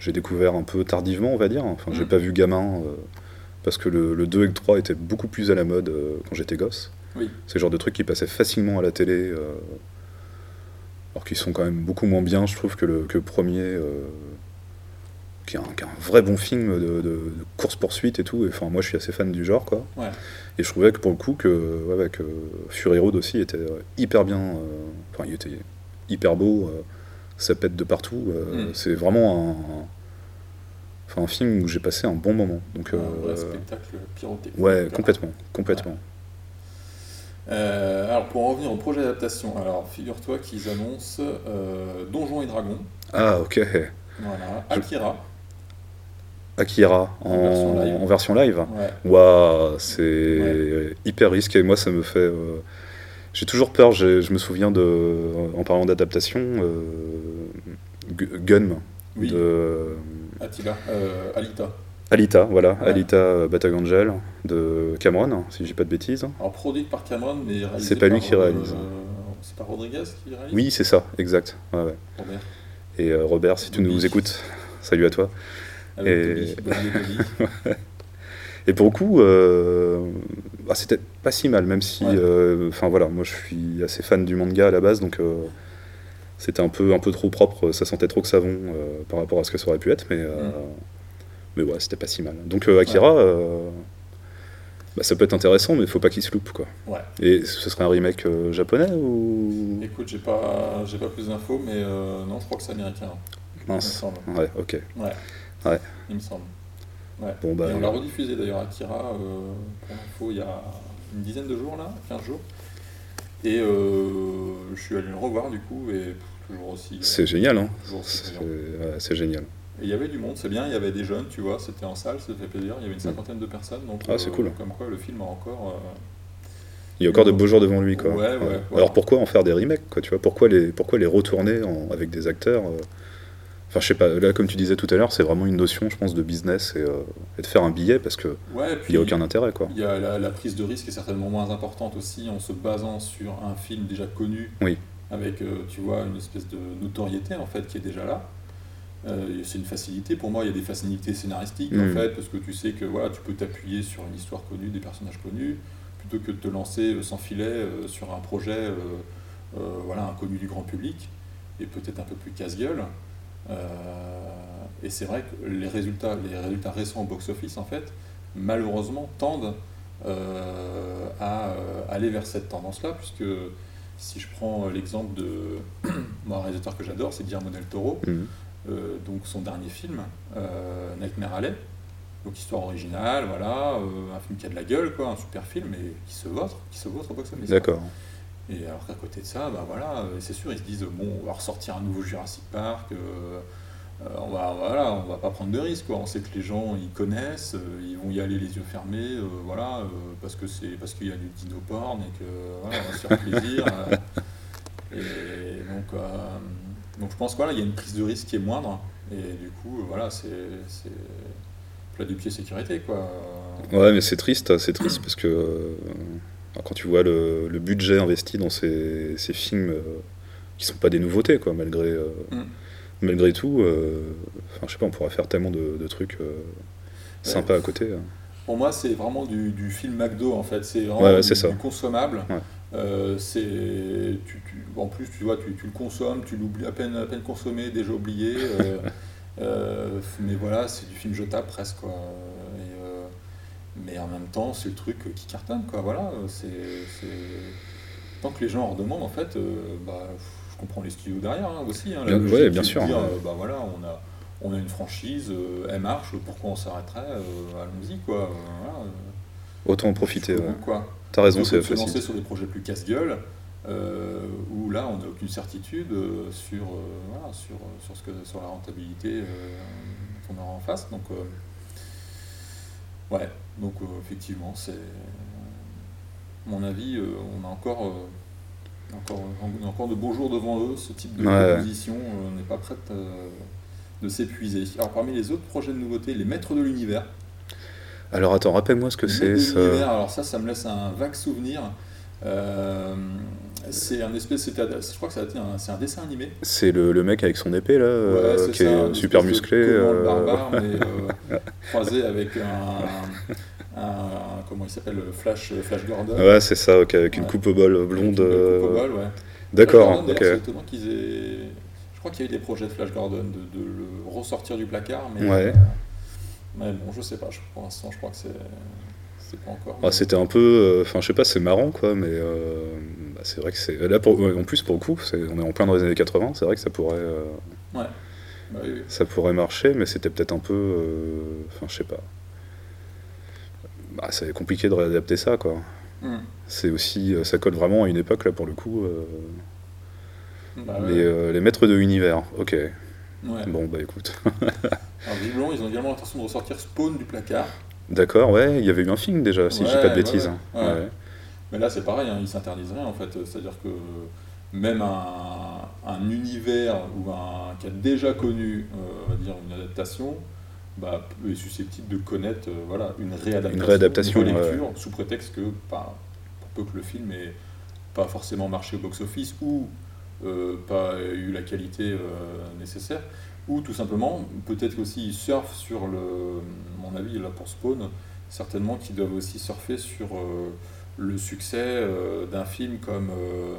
j'ai découvert un peu tardivement, on va dire. Enfin, j'ai Mm. pas vu gamin parce que le, le 2 et le 3 étaient beaucoup plus à la mode quand j'étais gosse. Oui. C'est le genre de trucs qui passaient facilement à la télé, euh, alors qu'ils sont quand même beaucoup moins bien, je trouve, que le, que le premier, euh, qui, est un, qui est un vrai bon film de, de- de course-poursuite et tout. Et, enfin, moi, je suis assez fan du genre, quoi. Ouais. Et je trouvais que pour le coup, que, ouais, ouais, que Fury Road aussi était euh, hyper bien. euh, Enfin, il était hyper beau, ça pète de partout. Mm. C'est vraiment un, un- enfin, un film où j'ai passé un bon moment. Donc, Un euh, vrai spectacle pyrotechnique. ouais, complètement, complètement. Euh, alors, pour en revenir au projet d'adaptation, alors figure-toi qu'ils annoncent euh, Donjons et Dragons, Ah, ok. voilà, Akira, Akira en, En version live. en version live. ouais, Waouh, c'est hyper risqué. Moi, ça me fait. euh, J'ai toujours peur. Je me souviens de, en parlant d'adaptation, euh, Gu- Gun oui, de Attila, Alita. Alita, voilà. Alita euh, Battle Angel de Cameron, si je dis pas de bêtises. Alors, produit par Cameron, mais réalisé C'est pas lui qui réalise. euh, c'est pas Rodriguez qui réalise Oui, c'est ça, exact. Ouais, ouais. Robert. Et euh, Robert, si tu Bobby. nous écoutes, salut à toi. Et- Bobby, Bobby et pour le coup, euh, bah, c'était pas si mal, même si, Ouais. enfin voilà, moi je suis assez fan du manga à la base, donc c'était un peu, un peu trop propre, ça sentait trop que savon par rapport à ce que ça aurait pu être, mais, Mm. Mais ouais, c'était pas si mal. Donc euh, Akira, euh, bah, ça peut être intéressant, mais il faut pas qu'il se loupe, quoi. Ouais. Et ce serait un remake euh, japonais ou? Écoute, j'ai pas, j'ai pas plus d'infos, mais non, je crois que c'est américain. Il me mince. Ouais, ok. Ouais. Ouais. Il me semble. Ouais. Bon bah, Et on l'a rediffusé d'ailleurs Akira, euh, pour l'info, il y a une dizaine de jours là, 15 jours. Et euh, je suis allé le revoir du coup, et toujours aussi. euh, c'est génial, hein. ouais, c'est génial. Et il y avait du monde, c'est bien, il y avait des jeunes, tu vois, c'était en salle, ça fait plaisir, il y avait une cinquantaine de personnes, donc Ah, c'est cool. comme quoi le film a encore. euh, Il y a encore de beaux jours devant lui, quoi. Ouais, ouais, ouais. Alors pourquoi en faire des remakes, quoi, tu vois? Pourquoi les, pourquoi les retourner en- avec des acteurs euh, Enfin, je sais pas, là, comme tu disais tout à l'heure, c'est vraiment une notion, je pense, de business et, euh, et de faire un billet parce qu'il ouais, n'y a aucun intérêt, quoi. Il y a la, la prise de risque est certainement moins importante aussi en se basant sur un film déjà connu, Oui. avec, euh, tu vois, une espèce de notoriété en fait qui est déjà là. Euh, c'est une facilité. Pour moi, il y a des facilités scénaristiques en Mm. fait, parce que tu sais que voilà, tu peux t'appuyer sur une histoire connue, des personnages connus, plutôt que de te lancer euh, sans filet euh, sur un projet euh, voilà, inconnu du grand public et peut-être un peu plus casse-gueule. Et c'est vrai que les résultats, les résultats récents au box-office, en fait, malheureusement, tendent à aller vers cette tendance-là, puisque si je prends l'exemple de moi, un réalisateur que j'adore, c'est Guillermo del Toro, Mhm. Euh, donc son dernier film, euh, Nightmare Alley, donc histoire originale, voilà, euh, un film qui a de la gueule, quoi, un super film, et qui se vautre, qui se vautre au box-office. D'accord. Et alors qu'à côté de ça, bah voilà, c'est sûr, ils se disent bon, on va ressortir un nouveau Jurassic Park, euh, on va voilà, on va pas prendre de risques quoi. On sait que les gens ils connaissent, ils vont y aller les yeux fermés, euh, voilà, euh, parce que c'est parce qu'il y a du dino porn et que voilà, on va se faire plaisir. et donc donc je pense que voilà, il y a une prise de risque qui est moindre et du coup euh, voilà, c'est plat du pied sécurité quoi. Ouais, mais c'est triste, c'est triste parce que euh, quand tu vois le, le budget investi dans ces, ces films euh, qui sont pas des nouveautés, quoi, malgré, euh, Mm. malgré tout, enfin, je sais pas, on pourrait faire tellement de, de trucs sympas à côté. hein. Pour moi, c'est vraiment du, du film McDo en fait. C'est vraiment Ouais, du, c'est ça. du consommable. Ouais. Euh, c'est, tu, tu- en plus, tu vois, tu, tu le consommes, tu l'oublies à peine, à peine consommé, déjà oublié. euh, euh, mais voilà, c'est du film jetable presque. Quoi. Et, mais en même temps, c'est le truc qui cartonne. Quoi. Voilà, c'est, Tant que les gens en redemandent, en fait, bah, je comprends les studios derrière hein, aussi. hein, Bien- logique ouais, sûr. dire, bah, voilà, on a, on a une franchise, elle marche, pourquoi on s'arrêterait Allons-y, quoi. voilà, Autant en profiter. ouais. quoi. T'as raison, c'est de se lancer facile. sur des projets plus casse-gueule, euh, où là, on n'a aucune certitude euh, sur, euh, voilà, sur, sur, ce que, sur la rentabilité qu'on aura en face. Donc, ouais, donc effectivement, c'est. à mon avis, on a encore. encore, encore de beaux jours devant eux, ce type de Ouais. proposition euh, n'est pas prête euh, de s'épuiser. Alors parmi les autres projets de nouveautés, les maîtres de l'univers, Alors attends, rappelle-moi ce que c'est. Ça. alors ça, ça me laisse un vague souvenir. Euh, c'est un espèce, je crois que c'est un dessin animé. C'est le, le mec avec son épée là, euh, Ouais, c'est qui ça, est super musclé. Euh, barbare, mais euh, croisé avec un, un- comment il s'appelle, Flash, Flash Gordon. Ouais, c'est ça, ok, avec une Ouais. coupe au bol blonde. euh, ouais. D'accord, ok. d'ailleurs, C'est étonnant qu'ils aient. Je crois qu'il y a eu des projets de Flash Gordon de, de le ressortir du placard, mais. Ouais. Mais bon, je sais pas. je- Pour l'instant, je crois que c'est. Pas encore. Ah, c'était un peu, euh, enfin je sais pas, c'est marrant quoi, mais euh, bah, c'est vrai que c'est là pour, en plus pour le coup, on est en plein dans les années 80, c'est vrai que ça pourrait, euh, Ouais. Bah oui, oui. ça pourrait marcher, mais c'était peut-être un peu, euh, enfin je sais pas, bah, c'est compliqué de réadapter ça quoi. Hmm. C'est aussi, euh, ça colle vraiment à une époque là pour le coup. Bah ouais. les maîtres de l'univers, ok. Ouais. Bon bah écoute, Alors, visiblement, ils ont également l'intention de ressortir Spawn du placard. d'accord, ouais, il y avait eu un film déjà, si je dis pas de bêtises. hein. Mais là, c'est pareil, hein, ils s'interdisent rien en fait. C'est-à-dire que même un, un univers ou un, qui a déjà connu, euh, on va dire, une adaptation, bah, est susceptible de connaître euh, voilà, une réadaptation, Une réadaptation, une relecture, sous prétexte que, bah, pour peu que le film ait pas forcément marché au box-office ou pas eu la qualité euh, nécessaire, ou tout simplement, peut-être aussi ils surfent sur le, mon avis, là pour Spawn, certainement qu'ils doivent aussi surfer sur euh, le succès euh, d'un film comme, euh,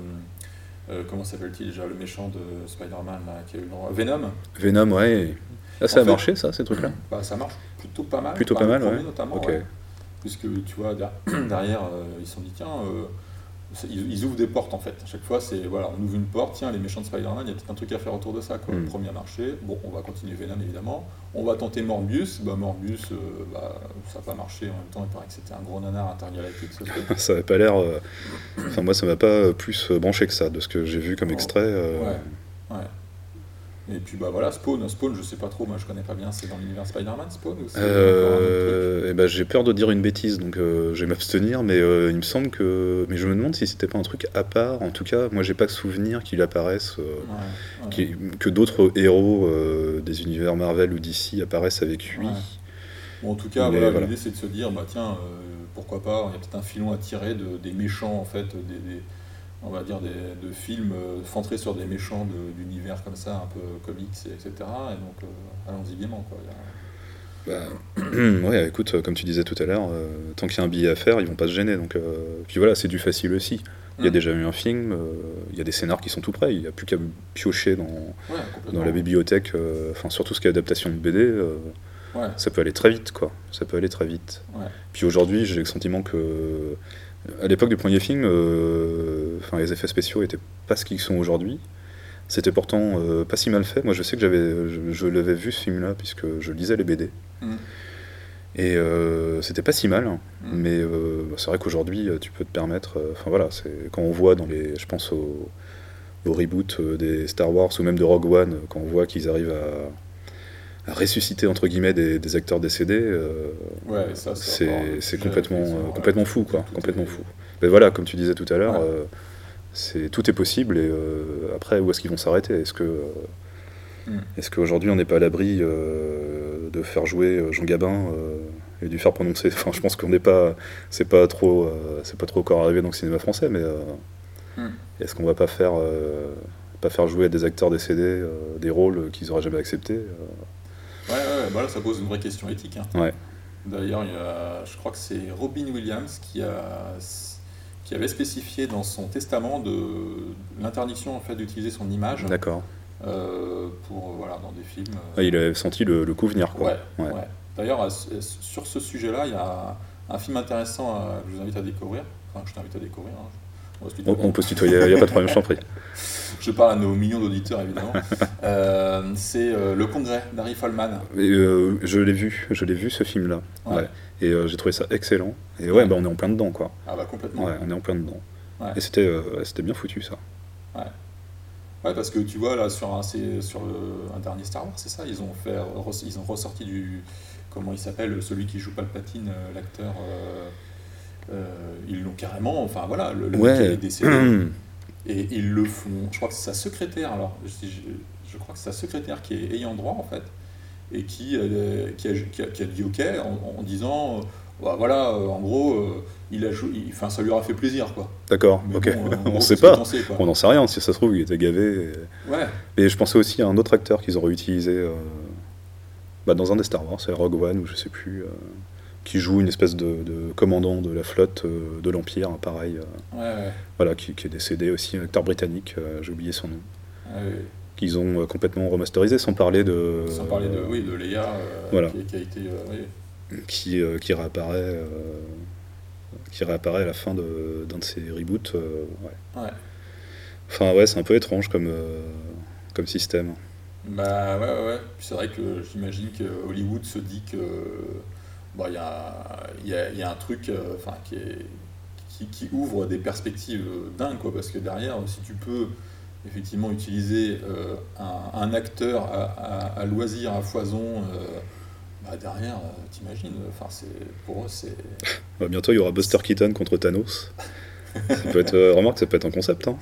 euh, comment s'appelle-t-il déjà, le méchant de Spider-Man, qui a eu le nom- Venom. Venom, ouais. Là, ça En a fait- marché ça, ces trucs-là? Bah, ça marche plutôt pas mal. Plutôt pas le mal, ouais. notamment, Ok. ouais. Puisque tu vois, der- derrière, euh, ils se sont dit, tiens, euh, ils, ils ouvrent des portes en fait. À chaque fois, c'est voilà, on ouvre une porte, tiens, les méchants de Spider-Man, il y a peut-être un truc à faire autour de ça. Quoi. Mm. Le premier marché, bon, on va continuer Venom évidemment. On va tenter Morbius, bah, Morbius, euh, bah, ça n'a pas marché en même temps, il paraît que c'était un gros nanar intergalactique. Ça avait pas l'air. euh, Enfin, moi, ça m'a pas plus euh, branché que ça, de ce que j'ai vu comme extrait. Ouais, ouais. Et puis bah voilà, Spawn, Spawn, je sais pas trop, moi je connais pas bien, c'est dans l'univers Spider-Man Spawn ou autre truc Euh, eh ben, j'ai peur de dire une bêtise, donc euh, je vais m'abstenir, mais euh, il me semble que. Mais je me demande si c'était pas un truc à part. En tout cas, moi, j'ai pas souvenir qu'il apparaisse. Ouais, ouais. qu'il- que d'autres héros des univers Marvel ou DC apparaissent avec lui. Ouais. Bon, en tout cas, Mais voilà, voilà. l'idée c'est de se dire, bah tiens, pourquoi pas, il y a peut-être un filon à tirer de, des méchants, en fait, des, des- on va dire des, de films euh, centrés sur des méchants de- d'univers comme ça, un peu comics, et, etc. Et donc, euh, allons-y gaiement, quoi. Bah, ouais, écoute, euh, comme tu disais tout à l'heure, euh, tant qu'il y a un billet à faire, ils vont pas se gêner. Donc, euh, puis voilà, c'est du facile aussi. Il y a Mm. déjà eu un film, il y a des scénars qui sont tout prêts, il n'y a plus qu'à piocher dans, Ouais, dans la bibliothèque, enfin surtout ce qui est adaptation de BD, Ouais, ça peut aller très vite, quoi. Ça peut aller très vite. ouais. Puis aujourd'hui, j'ai le sentiment que, à l'époque du premier film, enfin les effets spéciaux étaient pas ce qu'ils sont aujourd'hui. C'était pourtant euh, pas si mal fait. Moi, je sais que j'avais, je, je l'avais vu ce film-là puisque je lisais les BD. Mm. Et euh, c'était pas si mal, hein. Mm. mais euh, c'est vrai qu'aujourd'hui, tu peux te permettre. Enfin voilà, c'est quand on voit dans les, je pense au, au reboot des Star Wars ou même de Rogue One, quand on voit qu'ils arrivent à ressusciter entre guillemets des, des acteurs décédés, euh, Ouais, c'est complètement, euh, ouais. complètement fou, quoi, complètement est- fou. Mais voilà, comme tu disais tout à l'heure, Ouais. euh, c'est tout est possible et euh, après où est-ce qu'ils vont s'arrêter? Est-ce que euh, Mm. est-ce qu'aujourd'hui on n'est pas à l'abri euh, de faire jouer euh, Jean Gabin euh, et lui faire prononcer? Enfin, je pense qu'on n'est pas, c'est pas trop, euh, c'est pas trop encore arrivé dans le cinéma français, mais euh, Mm. est-ce qu'on va pas faire euh, pas faire jouer des acteurs décédés euh, des rôles qu'ils auraient jamais acceptés euh, Ouais, ouais, bah là, ça pose une vraie question éthique. hein. Ouais. D'ailleurs, je crois que c'est Robin Williams qui, a, qui avait spécifié dans son testament de l'interdiction en fait, d'utiliser son image D'accord. euh, pour, voilà, dans des films. euh, il avait senti le, le coup venir, quoi. Ouais, Ouais. D'ailleurs, sur ce sujet-là, il y a un film intéressant euh, que je vous invite à découvrir, enfin que je t'invite à découvrir. hein. On On, on peut se tutoyer, il n'y a pas de problème, je t'en prie. Je parle à nos millions d'auditeurs, évidemment. Euh, c'est euh, Le Congrès d'Harry Folman. Et, euh, je l'ai vu, je l'ai vu ce film-là. Ouais. Ouais. Et j'ai trouvé ça excellent. Et ouais, Ouais. bah, on est en plein dedans, quoi. Ah bah complètement. Ouais, on est en plein dedans. Ouais. Et c'était ouais, c'était bien foutu, ça. Ouais, parce que tu vois, là, sur un, c'est- sur le- un dernier Star Wars, c'est ça, ils ont, fait, ils ont ressorti du. Comment il s'appelle Celui qui joue Palpatine, l'acteur. euh, euh, ils l'ont carrément. Enfin voilà, le, le mec est Ouais. décédé. Et ils le font. Je crois que c'est sa secrétaire, alors. Je, crois que c'est sa secrétaire qui est ayant droit, en fait. Et qui, euh, qui, a, qui, a, qui a dit OK en, en disant. euh, bah, voilà, euh, en gros, il a enfin, ça lui aura fait plaisir, quoi. D'accord, ok. bon, on gros, sait pas. On n'en sait rien, si ça se trouve, il était gavé. et- Ouais, Et je pensais aussi à un autre acteur qu'ils réutilisé euh, bah, dans un des Star Wars, c'est Rogue One, ou je sais plus, qui joue une espèce de, de commandant de la flotte euh, de l'Empire, hein, pareil, euh, ouais, ouais. voilà, qui, qui est décédé aussi, un acteur britannique, euh, j'ai oublié son nom, ouais. qu'ils ont complètement remasterisé, sans parler de... Sans parler de, oui, de Léa, euh, Voilà. qui, qui a été. oui. qui, qui réapparaît... qui réapparaît à la fin de- d'un de, ses reboots. euh, ouais. Ouais. Enfin ouais, c'est un peu étrange comme, comme système. Bah ouais, ouais, c'est vrai que j'imagine que Hollywood se dit que bon, y a, y, y a un truc euh, enfin, qui, ouvre des perspectives dingues, quoi, parce que derrière, si tu peux effectivement utiliser euh, un, acteur à, loisir, à foison, euh, bah derrière, t'imagines, pour eux, c'est... Bah, bientôt, il y aura Buster Keaton contre Thanos. ça peut être, remarque, ça peut être un concept. Hein.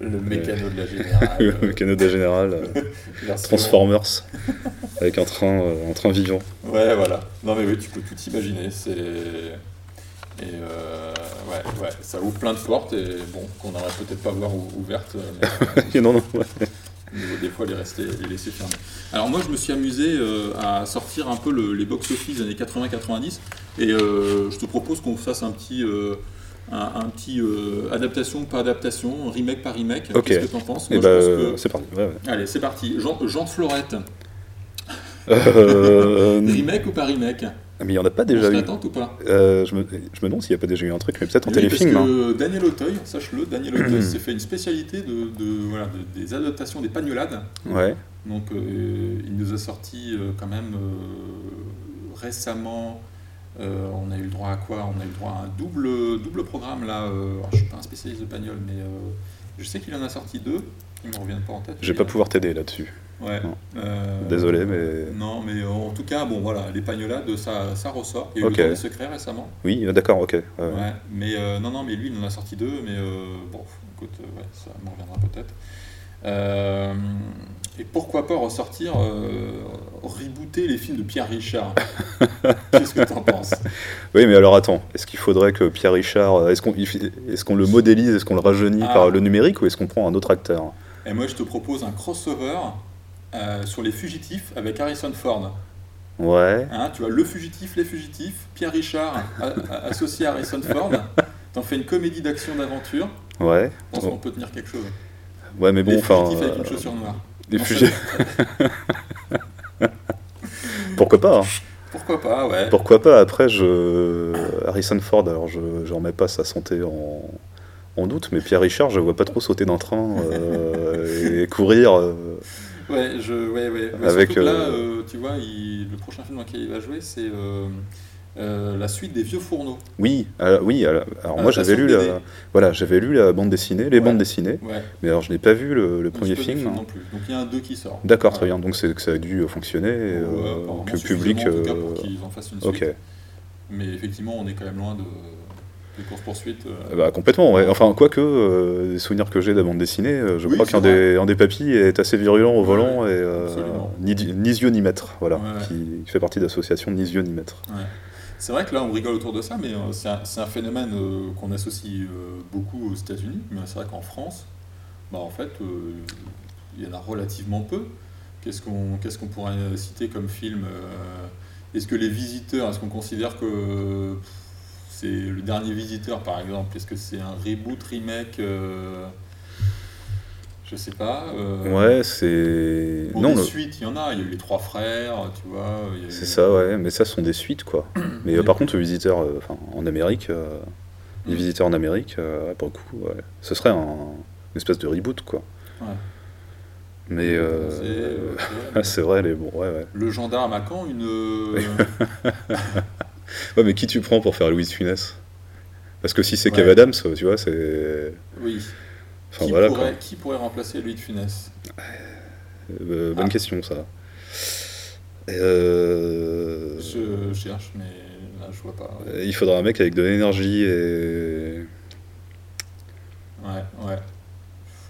Le mécano de la générale. le Canada Général, euh, version- Transformers, avec un train, euh, un train vivant. Ouais, voilà. Non, mais oui, tu peux tout imaginer. C'est. Et euh, ouais, ouais, ça ouvre plein de portes et bon, qu'on n'aurait peut-être pas voir ou- ouvertes, mais non, non, ouais. euh, des fois les, rester, les laisser fermer. Alors, moi, je me suis amusé euh, à sortir un peu le- les box-office années 80-90 et euh, je te propose qu'on fasse un petit. Euh, un, un petit euh, adaptation pas adaptation, remake par remake. Qu'est-ce que t'en penses bah, je pense euh, que- c'est parti. Ouais, ouais. Allez, c'est parti. Jean, Jean Florette, Euh, remake ou pas remake mais il n'y en a pas déjà eu. ou pas Euh, je, me, je me demande s'il n'y a pas déjà eu un truc, mais peut-être en Oui, téléfilm. Parce hein. Daniel Auteuil, sache-le, Daniel Auteuil s'est fait une spécialité de, de- voilà, de- des adaptations des pagnolades. Ouais. Donc euh, il nous a sorti euh, quand même euh, récemment, euh, on a eu le droit à quoi? On a eu le droit à un double, double programme là. euh, alors, je suis pas un spécialiste de pagnol, mais euh, je sais qu'il en a sorti deux. Ils me reviennent pas en tête. Je vais pas pouvoir t'aider là-dessus. Ouais. Désolé, mais. Non, mais en tout cas, bon voilà, les pagnolades, ça, ça ressort. Il y a eu Ok. le secrets récemment. Oui, euh, d'accord, ok. ouais, mais euh, non, non, mais lui, il en a sorti deux, mais bon, écoute, ouais, ça m'en reviendra peut-être. Euh, et pourquoi pas ressortir, euh, rebooter les films de Pierre Richard Qu'est-ce que t'en penses? Oui, mais alors attends, est-ce qu'il faudrait que Pierre Richard, euh, est-ce qu'on est qu'on le modélise, est-ce qu'on le rajeunit Ah. par le numérique ou est-ce qu'on prend un autre acteur? Et moi, je te propose un crossover euh, sur les fugitifs avec Harrison Ford. Ouais. Hein, tu vois, le fugitif, les fugitifs, Pierre Richard associé à Harrison Ford. T'en fais une comédie d'action d'aventure. Ouais. Je pense qu'on peut tenir quelque chose. Ouais, mais bon, enfin. fugitifs avec une euh, chaussure noire. Pourquoi pas hein. Pourquoi pas, ouais. Pourquoi pas Après, je... Harrison Ford, alors je ne remets pas sa santé en... en doute, mais Pierre Richard, je vois pas trop sauter d'un train euh, et courir. euh, Ouais, je, ouais, ouais. Mais Avec, là, euh, tu vois, il- le prochain film dans lequel il va jouer, c'est euh, euh, la suite des vieux fourneaux. Oui, euh, oui. Alors, alors moi, j'avais lu la, voilà, j'avais lu la bande dessinée, les Ouais. bandes dessinées, Ouais. mais alors je n'ai pas vu le, premier film. non plus. Donc il y a un 2 qui sort. D'accord, très bien. Donc c'est que ça a dû fonctionner, euh, que le public. en tout cas, euh, pour qu'ils en fassent une suite. Ok. Mais effectivement, on est quand même loin de, des courses-poursuites. euh. Bah, complètement, ouais. Enfin, quoique, euh, des souvenirs que j'ai de la bande dessinée, euh, je Oui, crois qu'un des, un des papis est assez virulent au volant et euh, ni, ni yeux ni maître, voilà. Qui, qui fait partie de l'association Ni yeux ni maître. C'est vrai que là, on rigole autour de ça, mais euh, c'est un, phénomène euh, qu'on associe euh, beaucoup aux États-Unis. Mais c'est vrai qu'en France, bah, en fait, il y en a relativement peu. Qu'est-ce qu'on pourrait citer comme film Est-ce que les visiteurs, est-ce qu'on considère que c'est le dernier visiteur, par exemple Est-ce que c'est un reboot, remake Je sais pas. euh, Ouais, c'est. Bon, Non, des le- suites, il y en a. Il y a eu les trois frères, tu vois. a c'est ça, ouais, mais ça sont des suites, quoi. Mais euh, par contre, le visiteur, euh, enfin, en Amérique, les visiteurs en Amérique, pour le coup, ouais. ce serait un, une espèce de reboot, quoi. Ouais. Mais euh, C'est, euh, c'est vrai, les bon, ouais, ouais. Le gendarme à Caen, une. Ouais, mais qui tu prends pour faire Louis de Funès? Parce que si c'est. Kev Adams, tu vois, c'est. oui. Enfin qui, voilà, pourrait, qui pourrait remplacer Louis de Funès Euh, bonne Ah. question, ça. Euh, Je cherche, mais là, je vois pas. Ouais, Il faudra un mec avec de l'énergie et. ouais.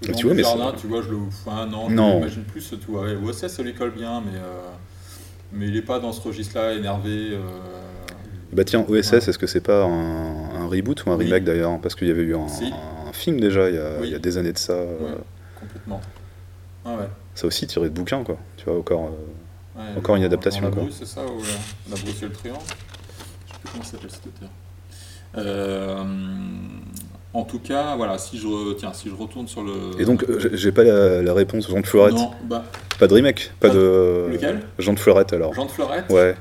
Mais Jean tu vois, mais Dujardin, c'est- tu vois, je le. Enfin, non, Non. je l'imagine plus, tu vois. Ouais, OSS, ça lui colle bien, mais. euh, Mais il est pas dans ce registre-là, énervé. euh, Bah tiens, OSS, Ouais. est-ce que c'est pas un, un reboot ou un Oui. remake d'ailleurs? Parce qu'il y avait eu un, Si. un film déjà il y, a, Oui. il y a des années de ça. euh, Ouais. Complètement. Ah ouais. Ça aussi tiré de bouquin, quoi. Tu vois, encore. euh, Ouais, Encore une adaptation, La quoi. Brousse, c'est ça ou euh, La Brousse et le Truand Je sais plus comment s'appelle cet auteur. Euh, en tout cas, voilà, si je, tiens, si je retourne sur le. Et donc, euh, j'ai- pas la, la réponse. Jean de Fleurette Non, bah, Pas de remake Pas Pas de. Lequel? Jean de Fleurette alors. Jean de Fleurette? Ouais.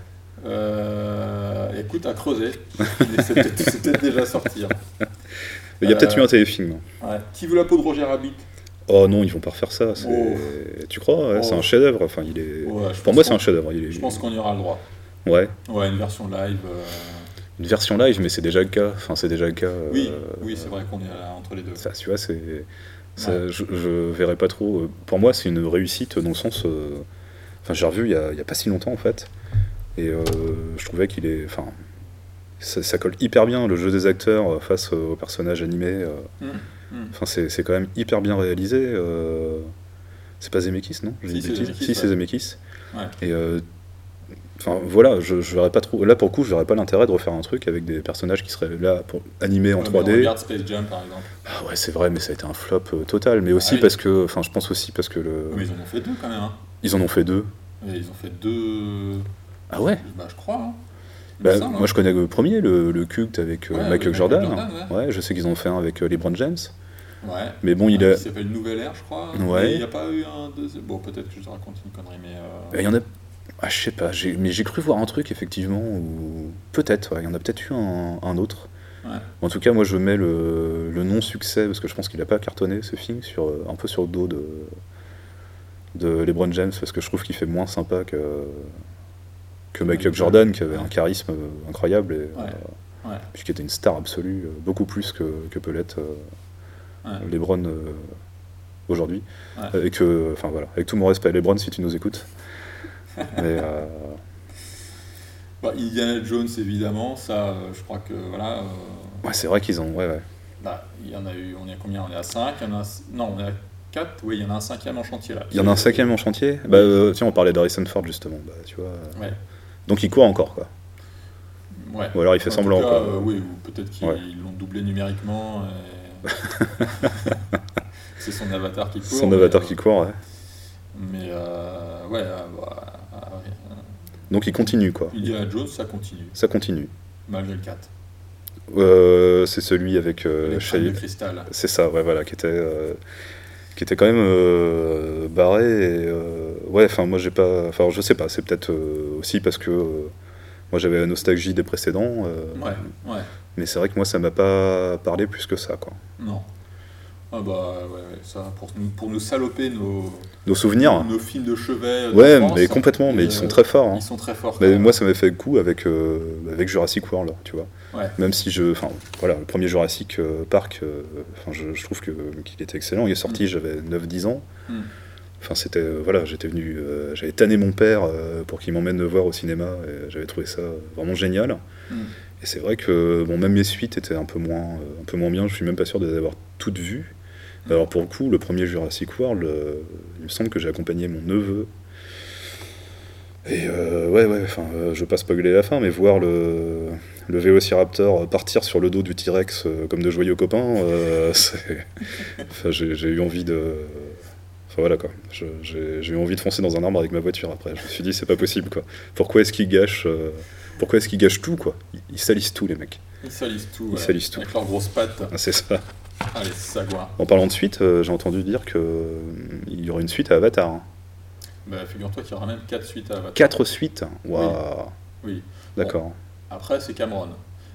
Euh, écoute, à creuser. c'est peut-être déjà sorti. hein. Il y a peut-être Euh, eu un téléfilm. Ouais. Qui veut la peau de Roger Rabbit? Oh non, ils vont pas refaire ça. Oh. Tu crois C'est Oh. un chef-d'œuvre. Enfin, il est. Ouais, Pour moi, c'est un chef-d'œuvre. Est... Je pense qu'on y aura le droit. Ouais. Ouais, une version live. euh, Une version live, mais c'est déjà le cas. Enfin, c'est déjà le cas. euh, Oui, oui c'est vrai qu'on est là entre les deux. Ça, tu vois, c'est. je, je verrais pas trop. Pour moi, c'est une réussite dans le sens. euh, Enfin, j'ai revu il y, a, il y a pas si longtemps en fait. Et je trouvais qu'il est. Enfin. Ça, ça colle hyper bien le jeu des acteurs euh, face aux personnages animés. euh. Hum, hum. Enfin, c'est quand même hyper bien réalisé. euh. C'est pas Zemeckis, non? Si, c'est Zemeckis, Si, c'est ouais. Zemeckis. Ouais. Et euh, enfin voilà, je, je verrais pas trop. Là pour le coup, je verrais pas l'intérêt de refaire un truc avec des personnages qui seraient là pour animés en Ouais, mais 3D. Regarde Space Jam par exemple. Ah ouais, c'est vrai, mais ça a été un flop euh, total. Mais aussi Ah oui. parce que, enfin, je pense aussi parce que le, Mais ils en ont fait deux quand même. Hein. ils en ont fait deux. Et ils ont fait deux. Ah ouais? Bah, je crois. Hein. Il Bah, semble, moi, hein. je connais le premier, le, le culte avec euh, Ouais, Michael Jordan. Jordan, je sais qu'ils ont fait un avec euh, LeBron James. Ouais. Mais bon, il Ouais, a, Qui s'appelle Nouvelle Ère, je crois. Ouais. Il n'y a pas eu un deuxième. Bon, peut-être que je te raconte une connerie, mais. euh, il y en a. Ah, je sais pas. Mais j'ai cru voir un truc effectivement ou peut-être. ouais, il y en a peut-être eu un, un autre. Ouais. En tout cas, moi, je mets le, le non-succès parce que je pense qu'il a pas cartonné ce film sur euh, un peu sur le dos de de LeBron James parce que je trouve qu'il fait moins sympa que que Michael Jordan qui avait un charisme euh, incroyable et Ouais. euh, puis qui était une star absolue, euh, beaucoup plus que, que peut l'être Ouais. LeBron aujourd'hui. Et que, enfin voilà, avec tout mon respect, LeBron, si tu nous écoutes. Mais euh, Bah, Indiana Jones, évidemment, ça, euh, je crois que. Voilà. euh, ouais, c'est vrai qu'ils ont, ouais, ouais. bah, il y en a eu. On est à combien? On est à 5 il y en a un- Non, on est à 4. Oui, il y en a un cinquième en chantier là. Il y en a un cinquième en chantier? Bah tiens, on parlait d'Harrison Ford justement. Bah, tu vois. Ouais. Donc il court encore quoi. Ouais. Ou alors il fait En semblant cas, quoi. euh, oui, ou peut-être qu'ils Ouais. l'ont doublé numériquement. et- C'est son avatar qui court. Son avatar euh, qui court. Ouais. Mais euh, ouais, euh, bah, euh, Donc il continue quoi. Indiana Jones, ça continue, Ça continue. malgré le 4. Euh, c'est celui avec euh, cristal. C'est ça, ouais, voilà, qui était, euh, qui était quand même barré. Et, ouais, enfin, moi, j'ai pas. Enfin, je sais pas, c'est peut-être euh, aussi parce que euh, moi, j'avais la nostalgie des précédents. euh, Ouais, ouais, Mais c'est vrai que moi, ça m'a pas parlé plus que ça, quoi. non. Ah bah ouais, ça, pour nous, pour nous saloper nos, Nos souvenirs nos films de chevet. de Ouais, France, mais complètement, mais euh, ils sont très forts. hein. Ils sont très forts. Mais même. moi, ça m'a fait le coup avec, euh, avec Jurassic World, tu vois. Ouais. Même si je. Enfin, voilà, le premier Jurassic Park, euh, je, je trouve qu'il était excellent. Il est sorti, Mm. j'avais 9-10 ans. Mm. Enfin, c'était. euh, voilà, j'étais venu. euh, j'avais tanné mon père euh, pour qu'il m'emmène le voir au cinéma. J'avais trouvé ça vraiment génial. Mm. Et c'est vrai que bon, même mes suites étaient un peu moins, un peu moins bien. Je suis même pas sûr de les avoir toutes vues. Mm. Alors pour le coup, le premier Jurassic World, il me semble que j'ai accompagné mon neveu. Et euh, ouais, ouais, enfin, euh, je veux pas spoiler la fin, mais voir le, le Vélociraptor partir sur le dos du T-Rex euh, comme de joyeux copains, j'ai eu envie de. Enfin voilà quoi, j'ai eu envie de foncer dans un arbre avec ma voiture après. Je me suis dit, c'est pas possible quoi. Pourquoi est-ce qu'ils gâchent, euh, pourquoi est-ce qu'ils gâchent tout quoi? Ils, ils salissent tout les mecs. Ils salissent tout. Ils ouais. salissent tout. Avec leurs grosses pattes. Ah, c'est ça. Allez, sagouin. En parlant de suite, euh, j'ai entendu dire que euh, il y aurait une suite à Avatar. hein. Bah, figure-toi qu'il y aura même 4 suites à Avatar. Quatre suites? Waouh Oui. D'accord. Après, c'est Cameron.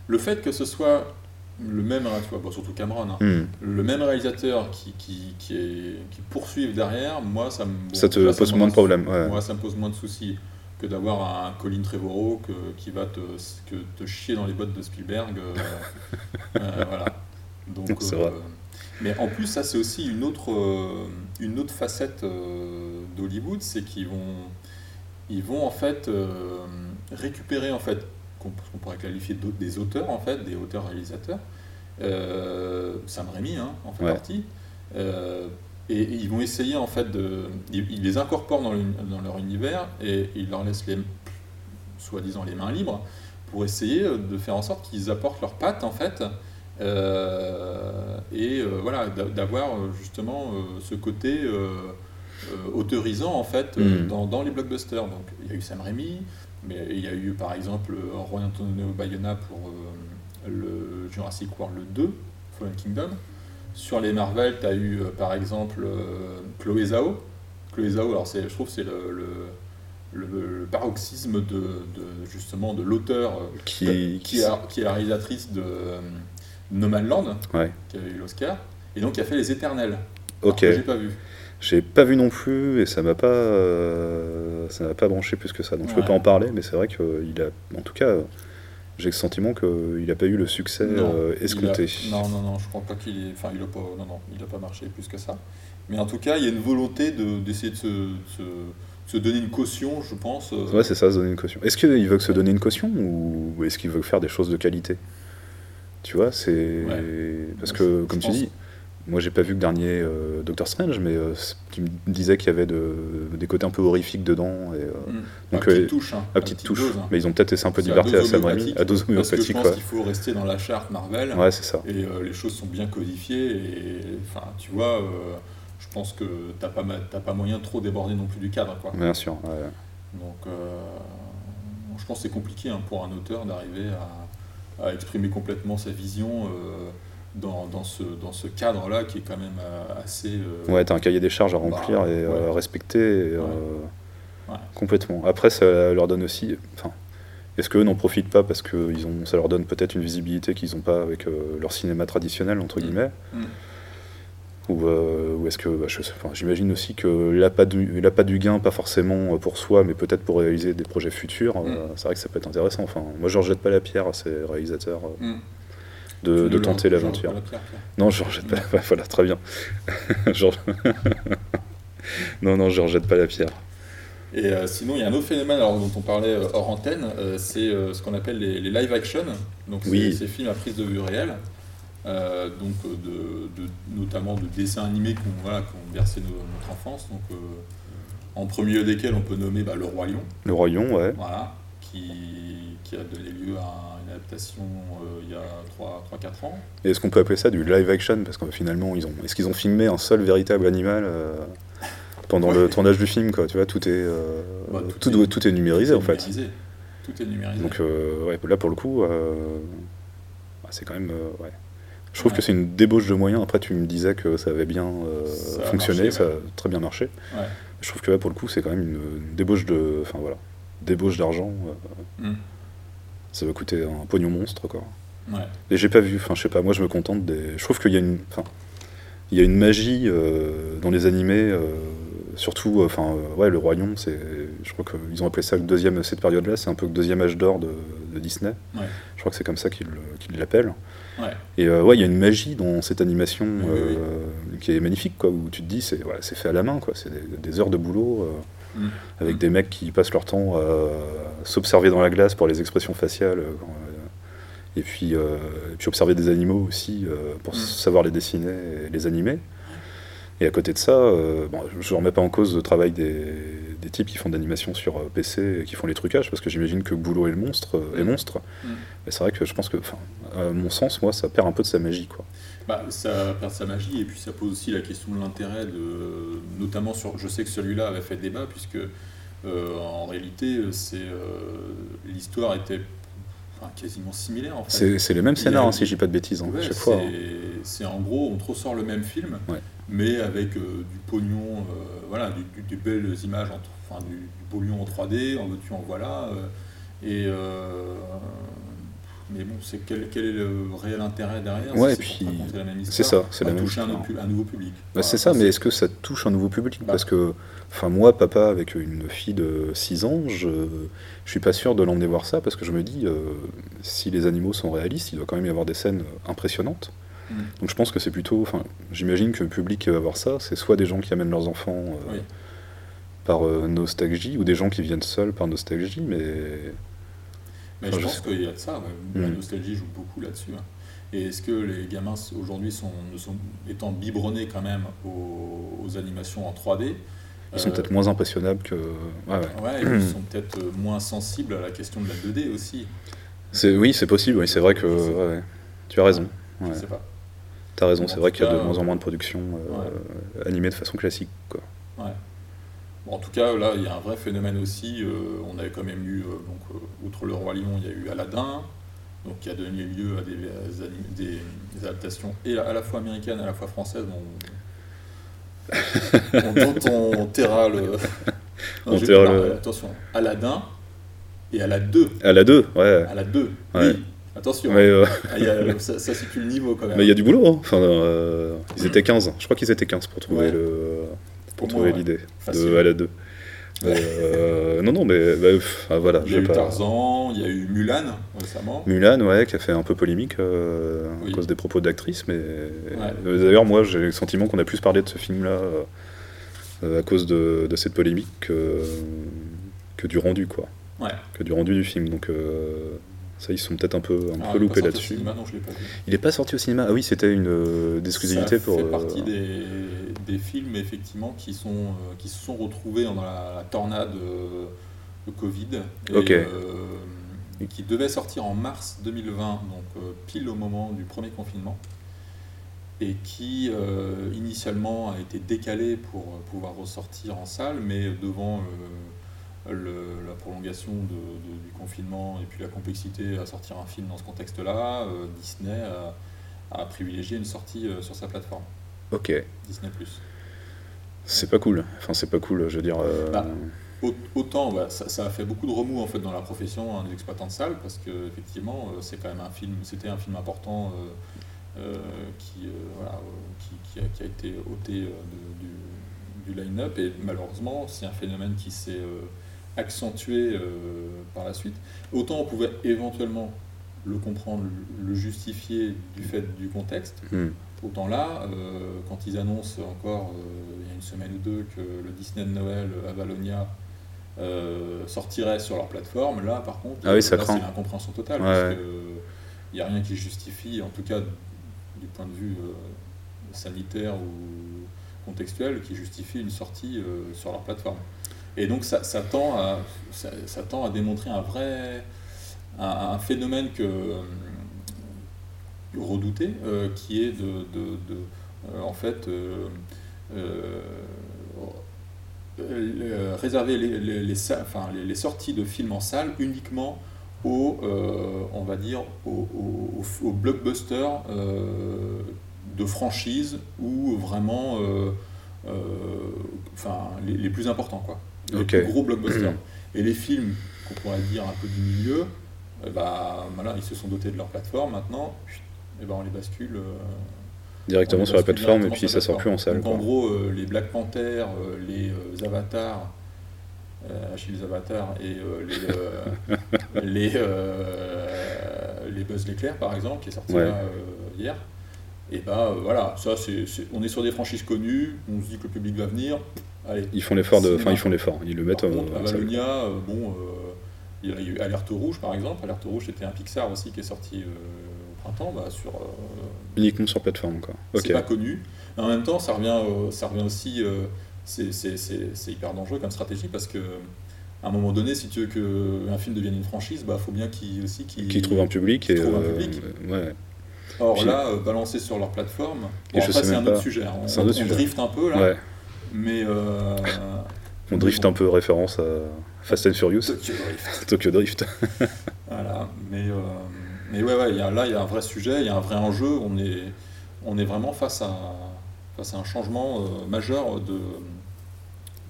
Le fait que ce soit le même, tu vois, bon, surtout Cameron, hein, Hmm. le même réalisateur qui, qui, qui, est, qui poursuive derrière, moi ça me bon, Ça te pose moins de problèmes, ouais. Moi ça me pose moins de soucis que d'avoir un Colin Trevorrow que, qui va te, que te chier dans les bottes de Spielberg. euh, euh, voilà. Donc, euh, vrai. mais en plus, ça c'est aussi une autre, euh, une autre facette d'Hollywood, c'est qu'ils vont, ils vont en fait récupérer en fait, qu'on pourrait qualifier d'autres- des auteurs en fait, des auteurs-réalisateurs. Euh, Sam Raimi hein, en fait Ouais. partie. Euh, et, et ils vont essayer en fait de, ils, ils les incorporent dans, leur univers et ils leur laissent les, soi-disant les mains libres pour essayer de faire en sorte qu'ils apportent leurs pattes en fait euh, et euh, voilà d'a- d'avoir euh, justement euh, ce côté euh, euh, autorisant en fait euh, Mm. dans, dans les blockbusters donc il y a eu Sam Raimi mais il y a eu par exemple Roy Antonio Bayona pour euh, le Jurassic World 2 Fallen Kingdom sur les Marvel tu as eu euh, par exemple euh, Chloé Zhao Chloé Zhao alors c'est je trouve c'est le, le le, le paroxysme de, de, justement de l'auteur Qui, qui, est, qui est la réalisatrice de euh, No Man Land, Ouais. qui a eu l'Oscar, et donc qui a fait Les Éternels. Ok. j'ai pas vu. J'ai pas vu non plus et ça m'a pas, euh, ça m'a pas branché plus que ça. Donc je peux pas en parler, mais c'est vrai qu'il a, en tout cas, j'ai le sentiment qu'il a pas eu le succès Non, euh, escompté. a- non, non, non, je crois pas qu'il. Enfin, il a pas. Non, non, il a pas marché plus que ça. Mais en tout cas, il y a une volonté de- d'essayer de, se, se- se donner une caution, je pense. euh, Ouais, c'est ça, se donner une caution. Est-ce qu'il veut se donner une caution ou est-ce qu'il veut faire des choses de qualité? Tu vois, c'est Ouais. parce que comme tu dis, moi j'ai pas vu le dernier euh, Doctor Strange, mais euh, me disais qu'il y avait de, des côtés un peu horrifiques dedans. Et, euh, hmm, donc, à petite euh, touche. hein, à petite touche. dose, hein. Mais ils ont peut-être laissé un peu de à liberté à Sam Raimi, homéopathique, à dose Parce que je homéopathique. pense qu'il faut rester dans la charte Marvel. ouais c'est ça. Et euh, les choses sont bien codifiées. Et enfin, tu vois, euh, je pense que t'as pas, pas moyen de trop déborder non plus du cadre. Quoi. Bien sûr. ouais. Donc, euh, je pense que c'est compliqué hein, pour un auteur d'arriver à, à exprimer complètement sa vision euh, dans, dans ce, dans ce cadre-là qui est quand même euh, assez. euh, Ouais, t'as un cahier des charges à remplir Bah, et euh, ouais. respecter et, euh, Ouais. complètement. Après, ça leur donne aussi. Enfin, est-ce qu'eux n'en profitent pas parce que ils ont, ça leur donne peut-être une visibilité qu'ils n'ont pas avec leur cinéma traditionnel entre Mm. guillemets? Mm. Ou, ou est-ce que bah, j'imagine aussi que l'appât du, du gain, pas forcément pour soi, mais peut-être pour réaliser des projets futurs, euh, c'est vrai que ça peut être intéressant. Enfin, moi, je ne rejette pas la pierre à ces réalisateurs. De, ne tenter l'aventure. Non, je ne rejette pas. ouais, voilà, très bien. Non, non, je ne rejette pas la pierre. Et euh, sinon, il y a un autre phénomène alors, dont on parlait euh, hors antenne, euh, c'est euh, ce qu'on appelle les, les live action. Donc, Oui. ces films à prise de vue réelle, donc de, de- notamment de dessins animés qui ont, voilà, bercé notre enfance. Donc, en premier lieu desquels on peut nommer bah, Le Roi Lion, Le Royon, ouais. voilà, qui, qui a donné lieu à adaptation euh, il y a 3-4 ans. Et est-ce qu'on peut appeler ça du live action? Parce que finalement, ils ont, est-ce qu'ils ont filmé un seul véritable animal euh, pendant le tournage du film quoi, Tu vois, tout est, euh, Bah, tout, tout est- doit- tout est numérisé Tout est en fait. numérisé. Tout est numérisé. Donc ouais, là pour le coup, bah, c'est quand même. ouais. Je trouve que c'est une débauche de moyens. Après, tu me disais que ça avait bien Ça fonctionné, marché, ça a très bien marché. Je trouve que là pour le coup, c'est quand même une, une débauche de. Enfin voilà, débauche d'argent. Hmm. Ça va coûter un pognon monstre quoi. Ouais. Et j'ai pas vu, enfin je sais pas, moi je me contente des. Je trouve qu'il y a une. Il y a une magie euh, dans les animés, euh, surtout, euh, enfin, ouais, le Royaume, c'est. Je crois qu'ils ont appelé ça le deuxième, cette période-là, c'est un peu le deuxième âge d'or de, de Disney. Ouais. Je crois que c'est comme ça qu'ils qu'ils l'appellent. Ouais. Et euh, ouais, il y a une magie dans cette animation Oui, oui, oui. qui est magnifique, quoi, où tu te dis, c'est c'est fait à la main, quoi, c'est des, des heures de boulot. Euh, Hmm. avec des mecs qui passent leur temps à s'observer dans la glace pour les expressions faciales, euh, euh, et, puis, euh, et puis observer des animaux aussi euh, pour Mm. savoir les dessiner et les animer. Et à côté de ça, euh, bon, je ne remets pas en cause le travail des, des types qui font de l'animation sur euh, PC et qui font les trucages, parce que j'imagine que Boulot est le monstre, euh, est Mm. monstre. Mm. Mais c'est vrai que je pense que, enfin, à mon sens, moi, ça perd un peu de sa magie, quoi. Bah, ça perd sa magie et puis ça pose aussi la question de l'intérêt, de, notamment sur. Je sais que celui-là avait fait débat puisque euh, en réalité c'est euh, l'histoire était enfin, quasiment similaire en fait. C'est c'est les mêmes a- hein, si je dis pas de bêtises, hein, Ouais, à chaque c'est- fois. hein. C'est en gros, on te ressort le même film, Ouais. mais avec euh, du pognon, euh, voilà, du- du- des belles images, en, enfin du, du pognon en 3D, en veux-tu, en voilà. euh, et euh, mais bon, c'est quel, quel est le réel intérêt derrière? Ouais, si c'est ça, c'est la même toucher un, un nouveau public. Bah, Voilà, c'est ça, mais est-ce que ça touche un nouveau public? Bah. Parce que, enfin, moi, papa, avec une fille de 6 ans, je, je suis pas sûr de l'emmener voir ça parce que je me dis, euh, si les animaux sont réalistes, il doit quand même y avoir des scènes impressionnantes. Mm. Donc je pense que c'est plutôt, enfin, j'imagine que le public qui va voir ça, c'est soit des gens qui amènent leurs enfants euh, Oui. Par euh, nostalgie ou des gens qui viennent seuls par nostalgie, mais Mais Enfin, je je pense qu'il y a de ça, ouais. la Mm. nostalgie joue beaucoup là-dessus. hein. Et est-ce que les gamins aujourd'hui sont, étant biberonnés quand même aux, aux animations en 3D ils sont euh, peut-être moins impressionnables que. Ouais, ouais. Ouais, ils sont peut-être euh, moins sensibles à la question de la 2D aussi. C'est, oui, c'est possible, oui, c'est vrai que. Tu as raison. Je sais pas. T'as raison, c'est vrai qu'il y a de moins en moins de productions euh, animées de façon classique. Quoi. Ouais. Bon, en tout cas, là, il y a un vrai phénomène aussi. euh, on avait quand même eu, euh, donc, euh, outre le Roi Lion, il y a eu Aladdin, donc qui a donné lieu à des, anim- des- des adaptations et à la fois américaines et à la fois françaises. dont, dont on taira le. On Attention, Aladdin et à la 2. À la 2, ouais. À la 2, Ouais. oui. Attention, Mais euh, Ah, il y a- ça, ça situe le niveau quand même. mais il y a du boulot. hein. Enfin, euh, ils étaient 15. Je crois qu'ils étaient 15 pour trouver Ouais. le pour trouver ouais. l'idée de à la 2. Euh, non, non, mais bah, pff, ah, voilà. Il y a eu pas- Tarzan, il y a eu Mulan récemment. Mulan, ouais, qui a fait un peu polémique euh, Oui. à cause des propos d'actrice, mais euh, d'ailleurs, moi, j'ai le sentiment qu'on a plus parlé de ce film-là euh, à cause de, de cette polémique que, que du rendu, quoi, Ouais. que du rendu du film. Donc euh, ça, ils sont peut-être un peu, un Ah, peu loupés là-dessus. Il est pas sorti au cinéma. Ah oui, c'était une euh, exclusivité ça pour. fait euh, partie des, des films effectivement qui sont euh, qui se sont retrouvés dans la, la tornade euh, de Covid et, Ok. euh, qui devait sortir en mars 2020 donc euh, pile au moment du premier confinement et qui euh, initialement a été décalé pour euh, pouvoir ressortir en salle mais devant euh, le- la prolongation de- de- du confinement et puis la complexité à sortir un film dans ce contexte-là, euh, Disney a, a privilégié une sortie euh, sur sa plateforme, Ok, Disney+. c'est pas cool. Enfin, c'est pas cool, je veux dire. euh, Bah, Au- Autant, bah, ça, ça a fait beaucoup de remous en fait dans la profession hein, des exploitants de salles parce que effectivement, c'est quand même un film, c'était un film important qui, voilà, qui, qui a, qui a été ôté de- du, du line-up et malheureusement, c'est un phénomène qui s'est euh, accentué euh, par la suite. Autant on pouvait éventuellement le comprendre, le- justifier du fait du contexte. hmm. Autant là, euh, quand ils annoncent encore euh, il y a une semaine ou deux que le Disney de Noël à Valonia euh, sortirait sur leur plateforme, là par contre, Ah oui, c'est l'incompréhension totale, Ouais, parce ouais. n'y a rien qui justifie, en tout cas du point de vue sanitaire ou contextuel, qui justifie une sortie sur leur plateforme. Et donc ça, tend à, ça, tend à démontrer un vrai un, phénomène que euh, redouté, euh, qui est de, de- euh, en fait réserver les, les, sorties de films en salle uniquement aux, on va dire, blockbusters de franchise ou vraiment enfin, les plus importants, quoi. Les Ok. plus gros blockbusters. Et les films qu'on pourrait dire un peu du milieu, eh bah, voilà, ils se sont dotés de leur plateforme maintenant, et ben on les bascule. euh, Directement sur la plateforme et puis ça sort plus en salle. Donc en gros, euh, les Black Panther, euh, les Avatars, Achilles Avatar et les, les, les Buzz l'éclair par exemple, qui est sorti Ouais. là, hier. Et bah voilà, ça c'est- on est sur des franchises connues, on se dit que le public va venir. Allez. Ils font l'effort de. Enfin, ils font l'effort. Ils le mettent Par contre, en. Valonia, euh, bon, euh, il y a eu Alerte Rouge par exemple. Alerte Rouge c'était un Pixar aussi qui est sorti euh, au printemps, bah, sur euh, Uniquement sur plateforme, quoi. C'est pas connu. Mais en même temps, ça revient, euh, ça revient aussi, euh, c'est- hyper dangereux comme stratégie parce que à un moment donné, si tu veux qu'un film devienne une franchise, bah faut bien qu'il aussi qu'il Qui trouvent un public et. un public. ouais. Or Puis- là, balancer sur leur plateforme, bon, sais c'est un autre sujet. hein. On, un autre on sujet. drift un peu là, Ouais. Mais euh, On drift bon. un peu référence à Fast and Furious, Tokyo Drift. Tokyo Drift. Voilà, mais, euh, mais ouais, ouais, y a, là, il y a un vrai sujet, il y a un vrai enjeu. On est, on est vraiment face à, face à un changement euh, majeur de,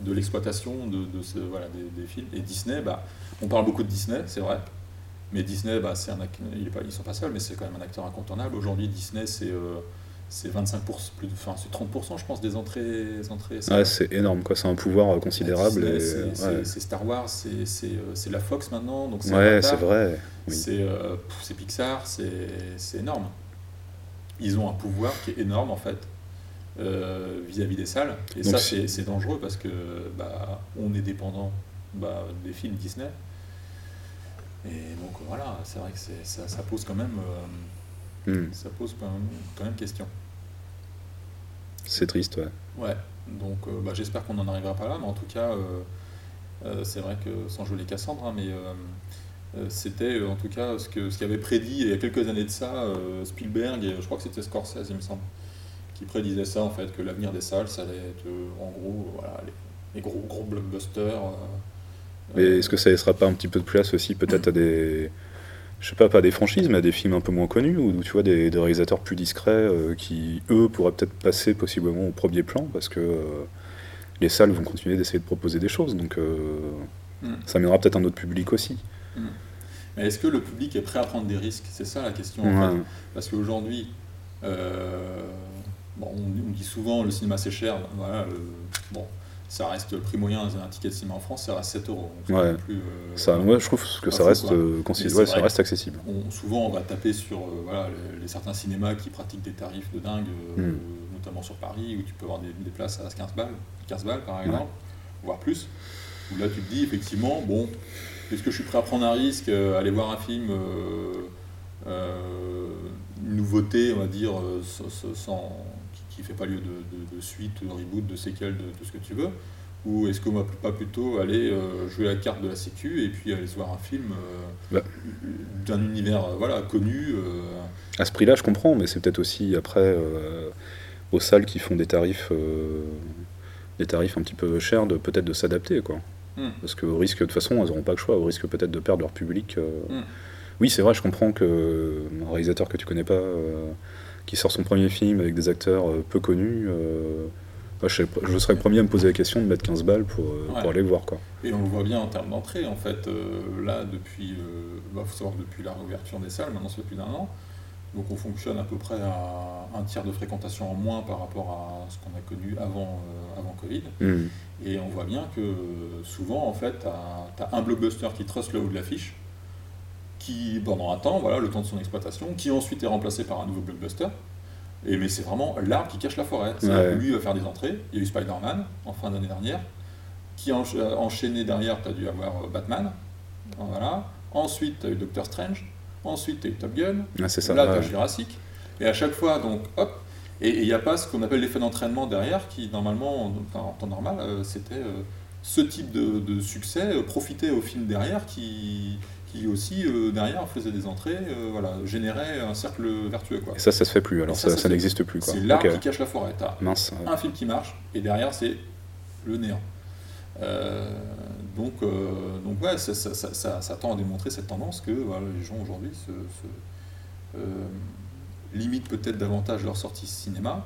de l'exploitation de, de ce, voilà, des, des films. Et Disney, bah, on parle beaucoup de Disney, c'est vrai, Mais Disney, bah, c'est un, ils sont pas seuls, mais c'est quand même un acteur incontournable. Aujourd'hui, Disney, c'est c'est 25%, plus enfin, c'est 30%, je pense, des entrées. entrées ouais, c'est énorme, quoi. C'est un pouvoir considérable. C'est Star Wars, c'est la Fox maintenant. Donc ouais, c'est vrai. C'est Pixar, c'est énorme. Ils ont un pouvoir qui est énorme, en fait. Euh, vis-à-vis des salles. Et ça, c'est dangereux parce que bah, on est dépendant bah, des films Disney. Et donc voilà, c'est vrai que ça, ça, pose quand même, euh, hmm. ça pose quand même, question. C'est triste, ouais. Ouais, donc euh, bah, j'espère qu'on n'en arrivera pas là, mais en tout cas, c'est vrai que sans jouer les Cassandres, hein, mais c'était en tout cas ce qu'avait ce prédit il y a quelques années de ça Spielberg, et je crois que c'était Scorsese, il me semble qui prédisait ça, en fait, que l'avenir des salles, ça allait être, euh, en gros, voilà, les, gros, gros blockbusters. Euh, mais est-ce que ça laissera pas un petit peu de place aussi, peut-être à des. Je sais pas, pas des franchises, mais à des films un peu moins connus, ou tu vois des, réalisateurs plus discrets euh, qui, eux, pourraient peut-être passer possiblement au premier plan, parce que les salles vont continuer d'essayer de proposer des choses, donc mm. ça mènera peut-être un autre public aussi. Mm. Mais est-ce que le public est prêt à prendre des risques? C'est ça la question. Parce qu'aujourd'hui, Bon, on, dit souvent le cinéma c'est cher, voilà, bon, ça reste le prix moyen d'un ticket de cinéma en France, ça reste 7 euros. Ouais. Plus, euh, ça, moi je trouve que ça reste, euh, ça reste accessible. souvent on va taper sur euh, voilà, les, certains cinémas qui pratiquent des tarifs de dingue, hmm. notamment sur Paris, où tu peux avoir des, places à 15 balles, 15 balles par exemple, voire plus. Où là tu te dis effectivement, bon, est-ce que je suis prêt à prendre un risque, aller voir un film nouveauté, on va dire, sans, qui ne fait pas lieu de, suite, de reboot, de séquelle, de, tout ce que tu veux Ou est-ce qu'on va pas plutôt aller euh, jouer la carte de la sécu et puis aller se voir un film euh, bah. d'un univers euh, voilà, connu À ce prix-là, je comprends, mais c'est peut-être aussi après aux salles qui font des tarifs, des tarifs un petit peu chers, de peut-être de s'adapter. quoi. Hmm. Parce qu'au risque, de toute façon, elles n'auront pas le choix, au risque peut-être de perdre leur public. Hmm. Oui, c'est vrai, je comprends que un réalisateur que tu connais pas qui sort son premier film avec des acteurs euh, peu connus, euh, je, serais le premier à me poser la question de mettre 15 balles pour, euh, pour aller voir. Quoi. Et on le voit bien en termes d'entrée, en fait. là, depuis, bah, faut savoir depuis la réouverture des salles, maintenant c'est depuis d'un an. Donc on fonctionne à peu près à un tiers de fréquentation en moins par rapport à ce qu'on a connu avant, avant Covid. Mmh. Et on voit bien que souvent, en fait, tu as, un blockbuster qui truste le haut de l'affiche, qui pendant un temps, voilà, le temps de son exploitation, qui ensuite est remplacé par un nouveau blockbuster. Et mais c'est vraiment l'arbre qui cache la forêt. Lui va faire des entrées. Il y a eu Spider-Man en fin d'année dernière, qui a enchaîné derrière, tu as dû avoir euh, Batman. Voilà. Ensuite, tu as eu Doctor Strange. Ensuite, tu as eu Top Gun. Ah, ça, Là, tu as Jurassic. Et à chaque fois, donc, hop. Et il n'y a pas ce qu'on appelle l'effet d'entraînement derrière, qui normalement, en, temps normal, euh, c'était euh, ce type de, de succès, profiter au film derrière qui, qui aussi euh, derrière faisait des entrées, euh, voilà, générait un cercle vertueux. Quoi. Et ça, ça se fait plus, alors ça, ça, n'existe plus. C'est l'arbre qui cache la forêt. Mince, un film qui marche, et derrière, c'est le néant. Euh, donc, donc ouais, ça, tend à démontrer cette tendance que voilà, les gens aujourd'hui se, limitent peut-être davantage leur sortie cinéma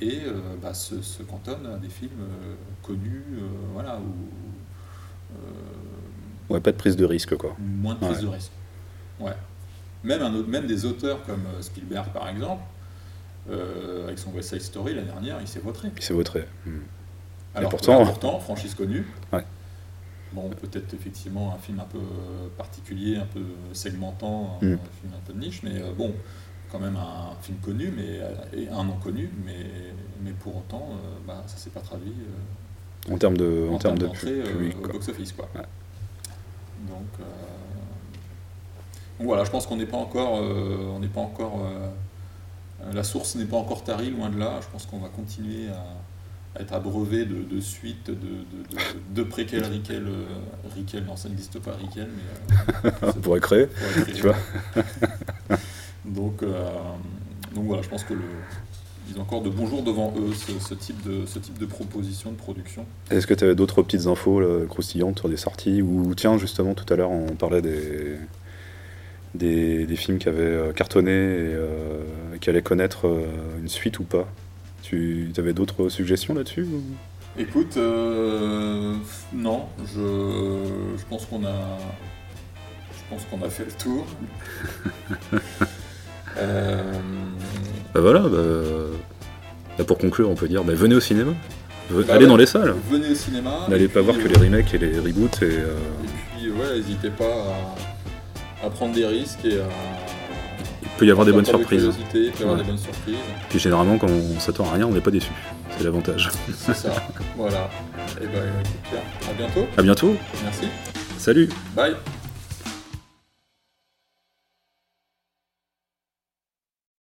et bah, se, se, cantonnent à des films connus, voilà, ou Ouais, pas de prise de risque, quoi. Moins de prise de risque. Ouais. Même, un autre, même des auteurs comme euh, Spielberg, par exemple, euh, avec son West Side Story l'année dernière, il s'est voté. Il s'est voté. Hmm. Alors, pourtant, pourtant, franchise connue. Ouais. Bon, peut-être effectivement un film un peu particulier, un peu segmentant, un, hmm. film un peu de niche, mais euh, bon, quand même un film connu, mais et un nom connu, mais, mais pour autant, bah, ça s'est pas traduit. en termes de, en, termes de public, box-office, quoi. Ouais. Donc, euh, donc, voilà, je pense qu'on n'est pas encore, euh, on n'est pas encore, euh, la source n'est pas encore tarie, loin de là. Je pense qu'on va continuer à, être abreuvé de, de suites, de, de, de, préquels, Riquel, Riquel, non ça n'existe pas Riquel, mais... on pourrait créer, tu vois. donc, donc voilà, je pense que le, ils ont encore de bons jours devant eux, ce, type, de, ce type de proposition de production. Est-ce que tu avais d'autres petites infos croustillantes sur des sorties Ou tiens, justement, tout à l'heure, on parlait des, des, films qui avaient euh, cartonné et euh, qui allaient connaître euh, une suite ou pas? Tu avais d'autres suggestions là-dessus Écoute, non, je, je pense qu'on a pense qu'on a fait le tour. Euh, Bah voilà, bah, bah, pour conclure, on peut dire bah, venez au cinéma. Ve- Bah allez ouais. dans les salles. venez au cinéma. N'allez pas puis, voir que euh, les remakes et les reboots. Et, euh, Et puis, ouais, n'hésitez pas à, à prendre des risques et à. il peut y avoir des bonnes de surprises. curiosité, il peut y avoir Ouais. des bonnes surprises. Puis généralement, quand on s'attend à rien, on n'est pas déçu. C'est l'avantage. C'est ça. voilà. Et ben, écoute, Pierre, à bientôt. À bientôt. Merci. Salut. Bye.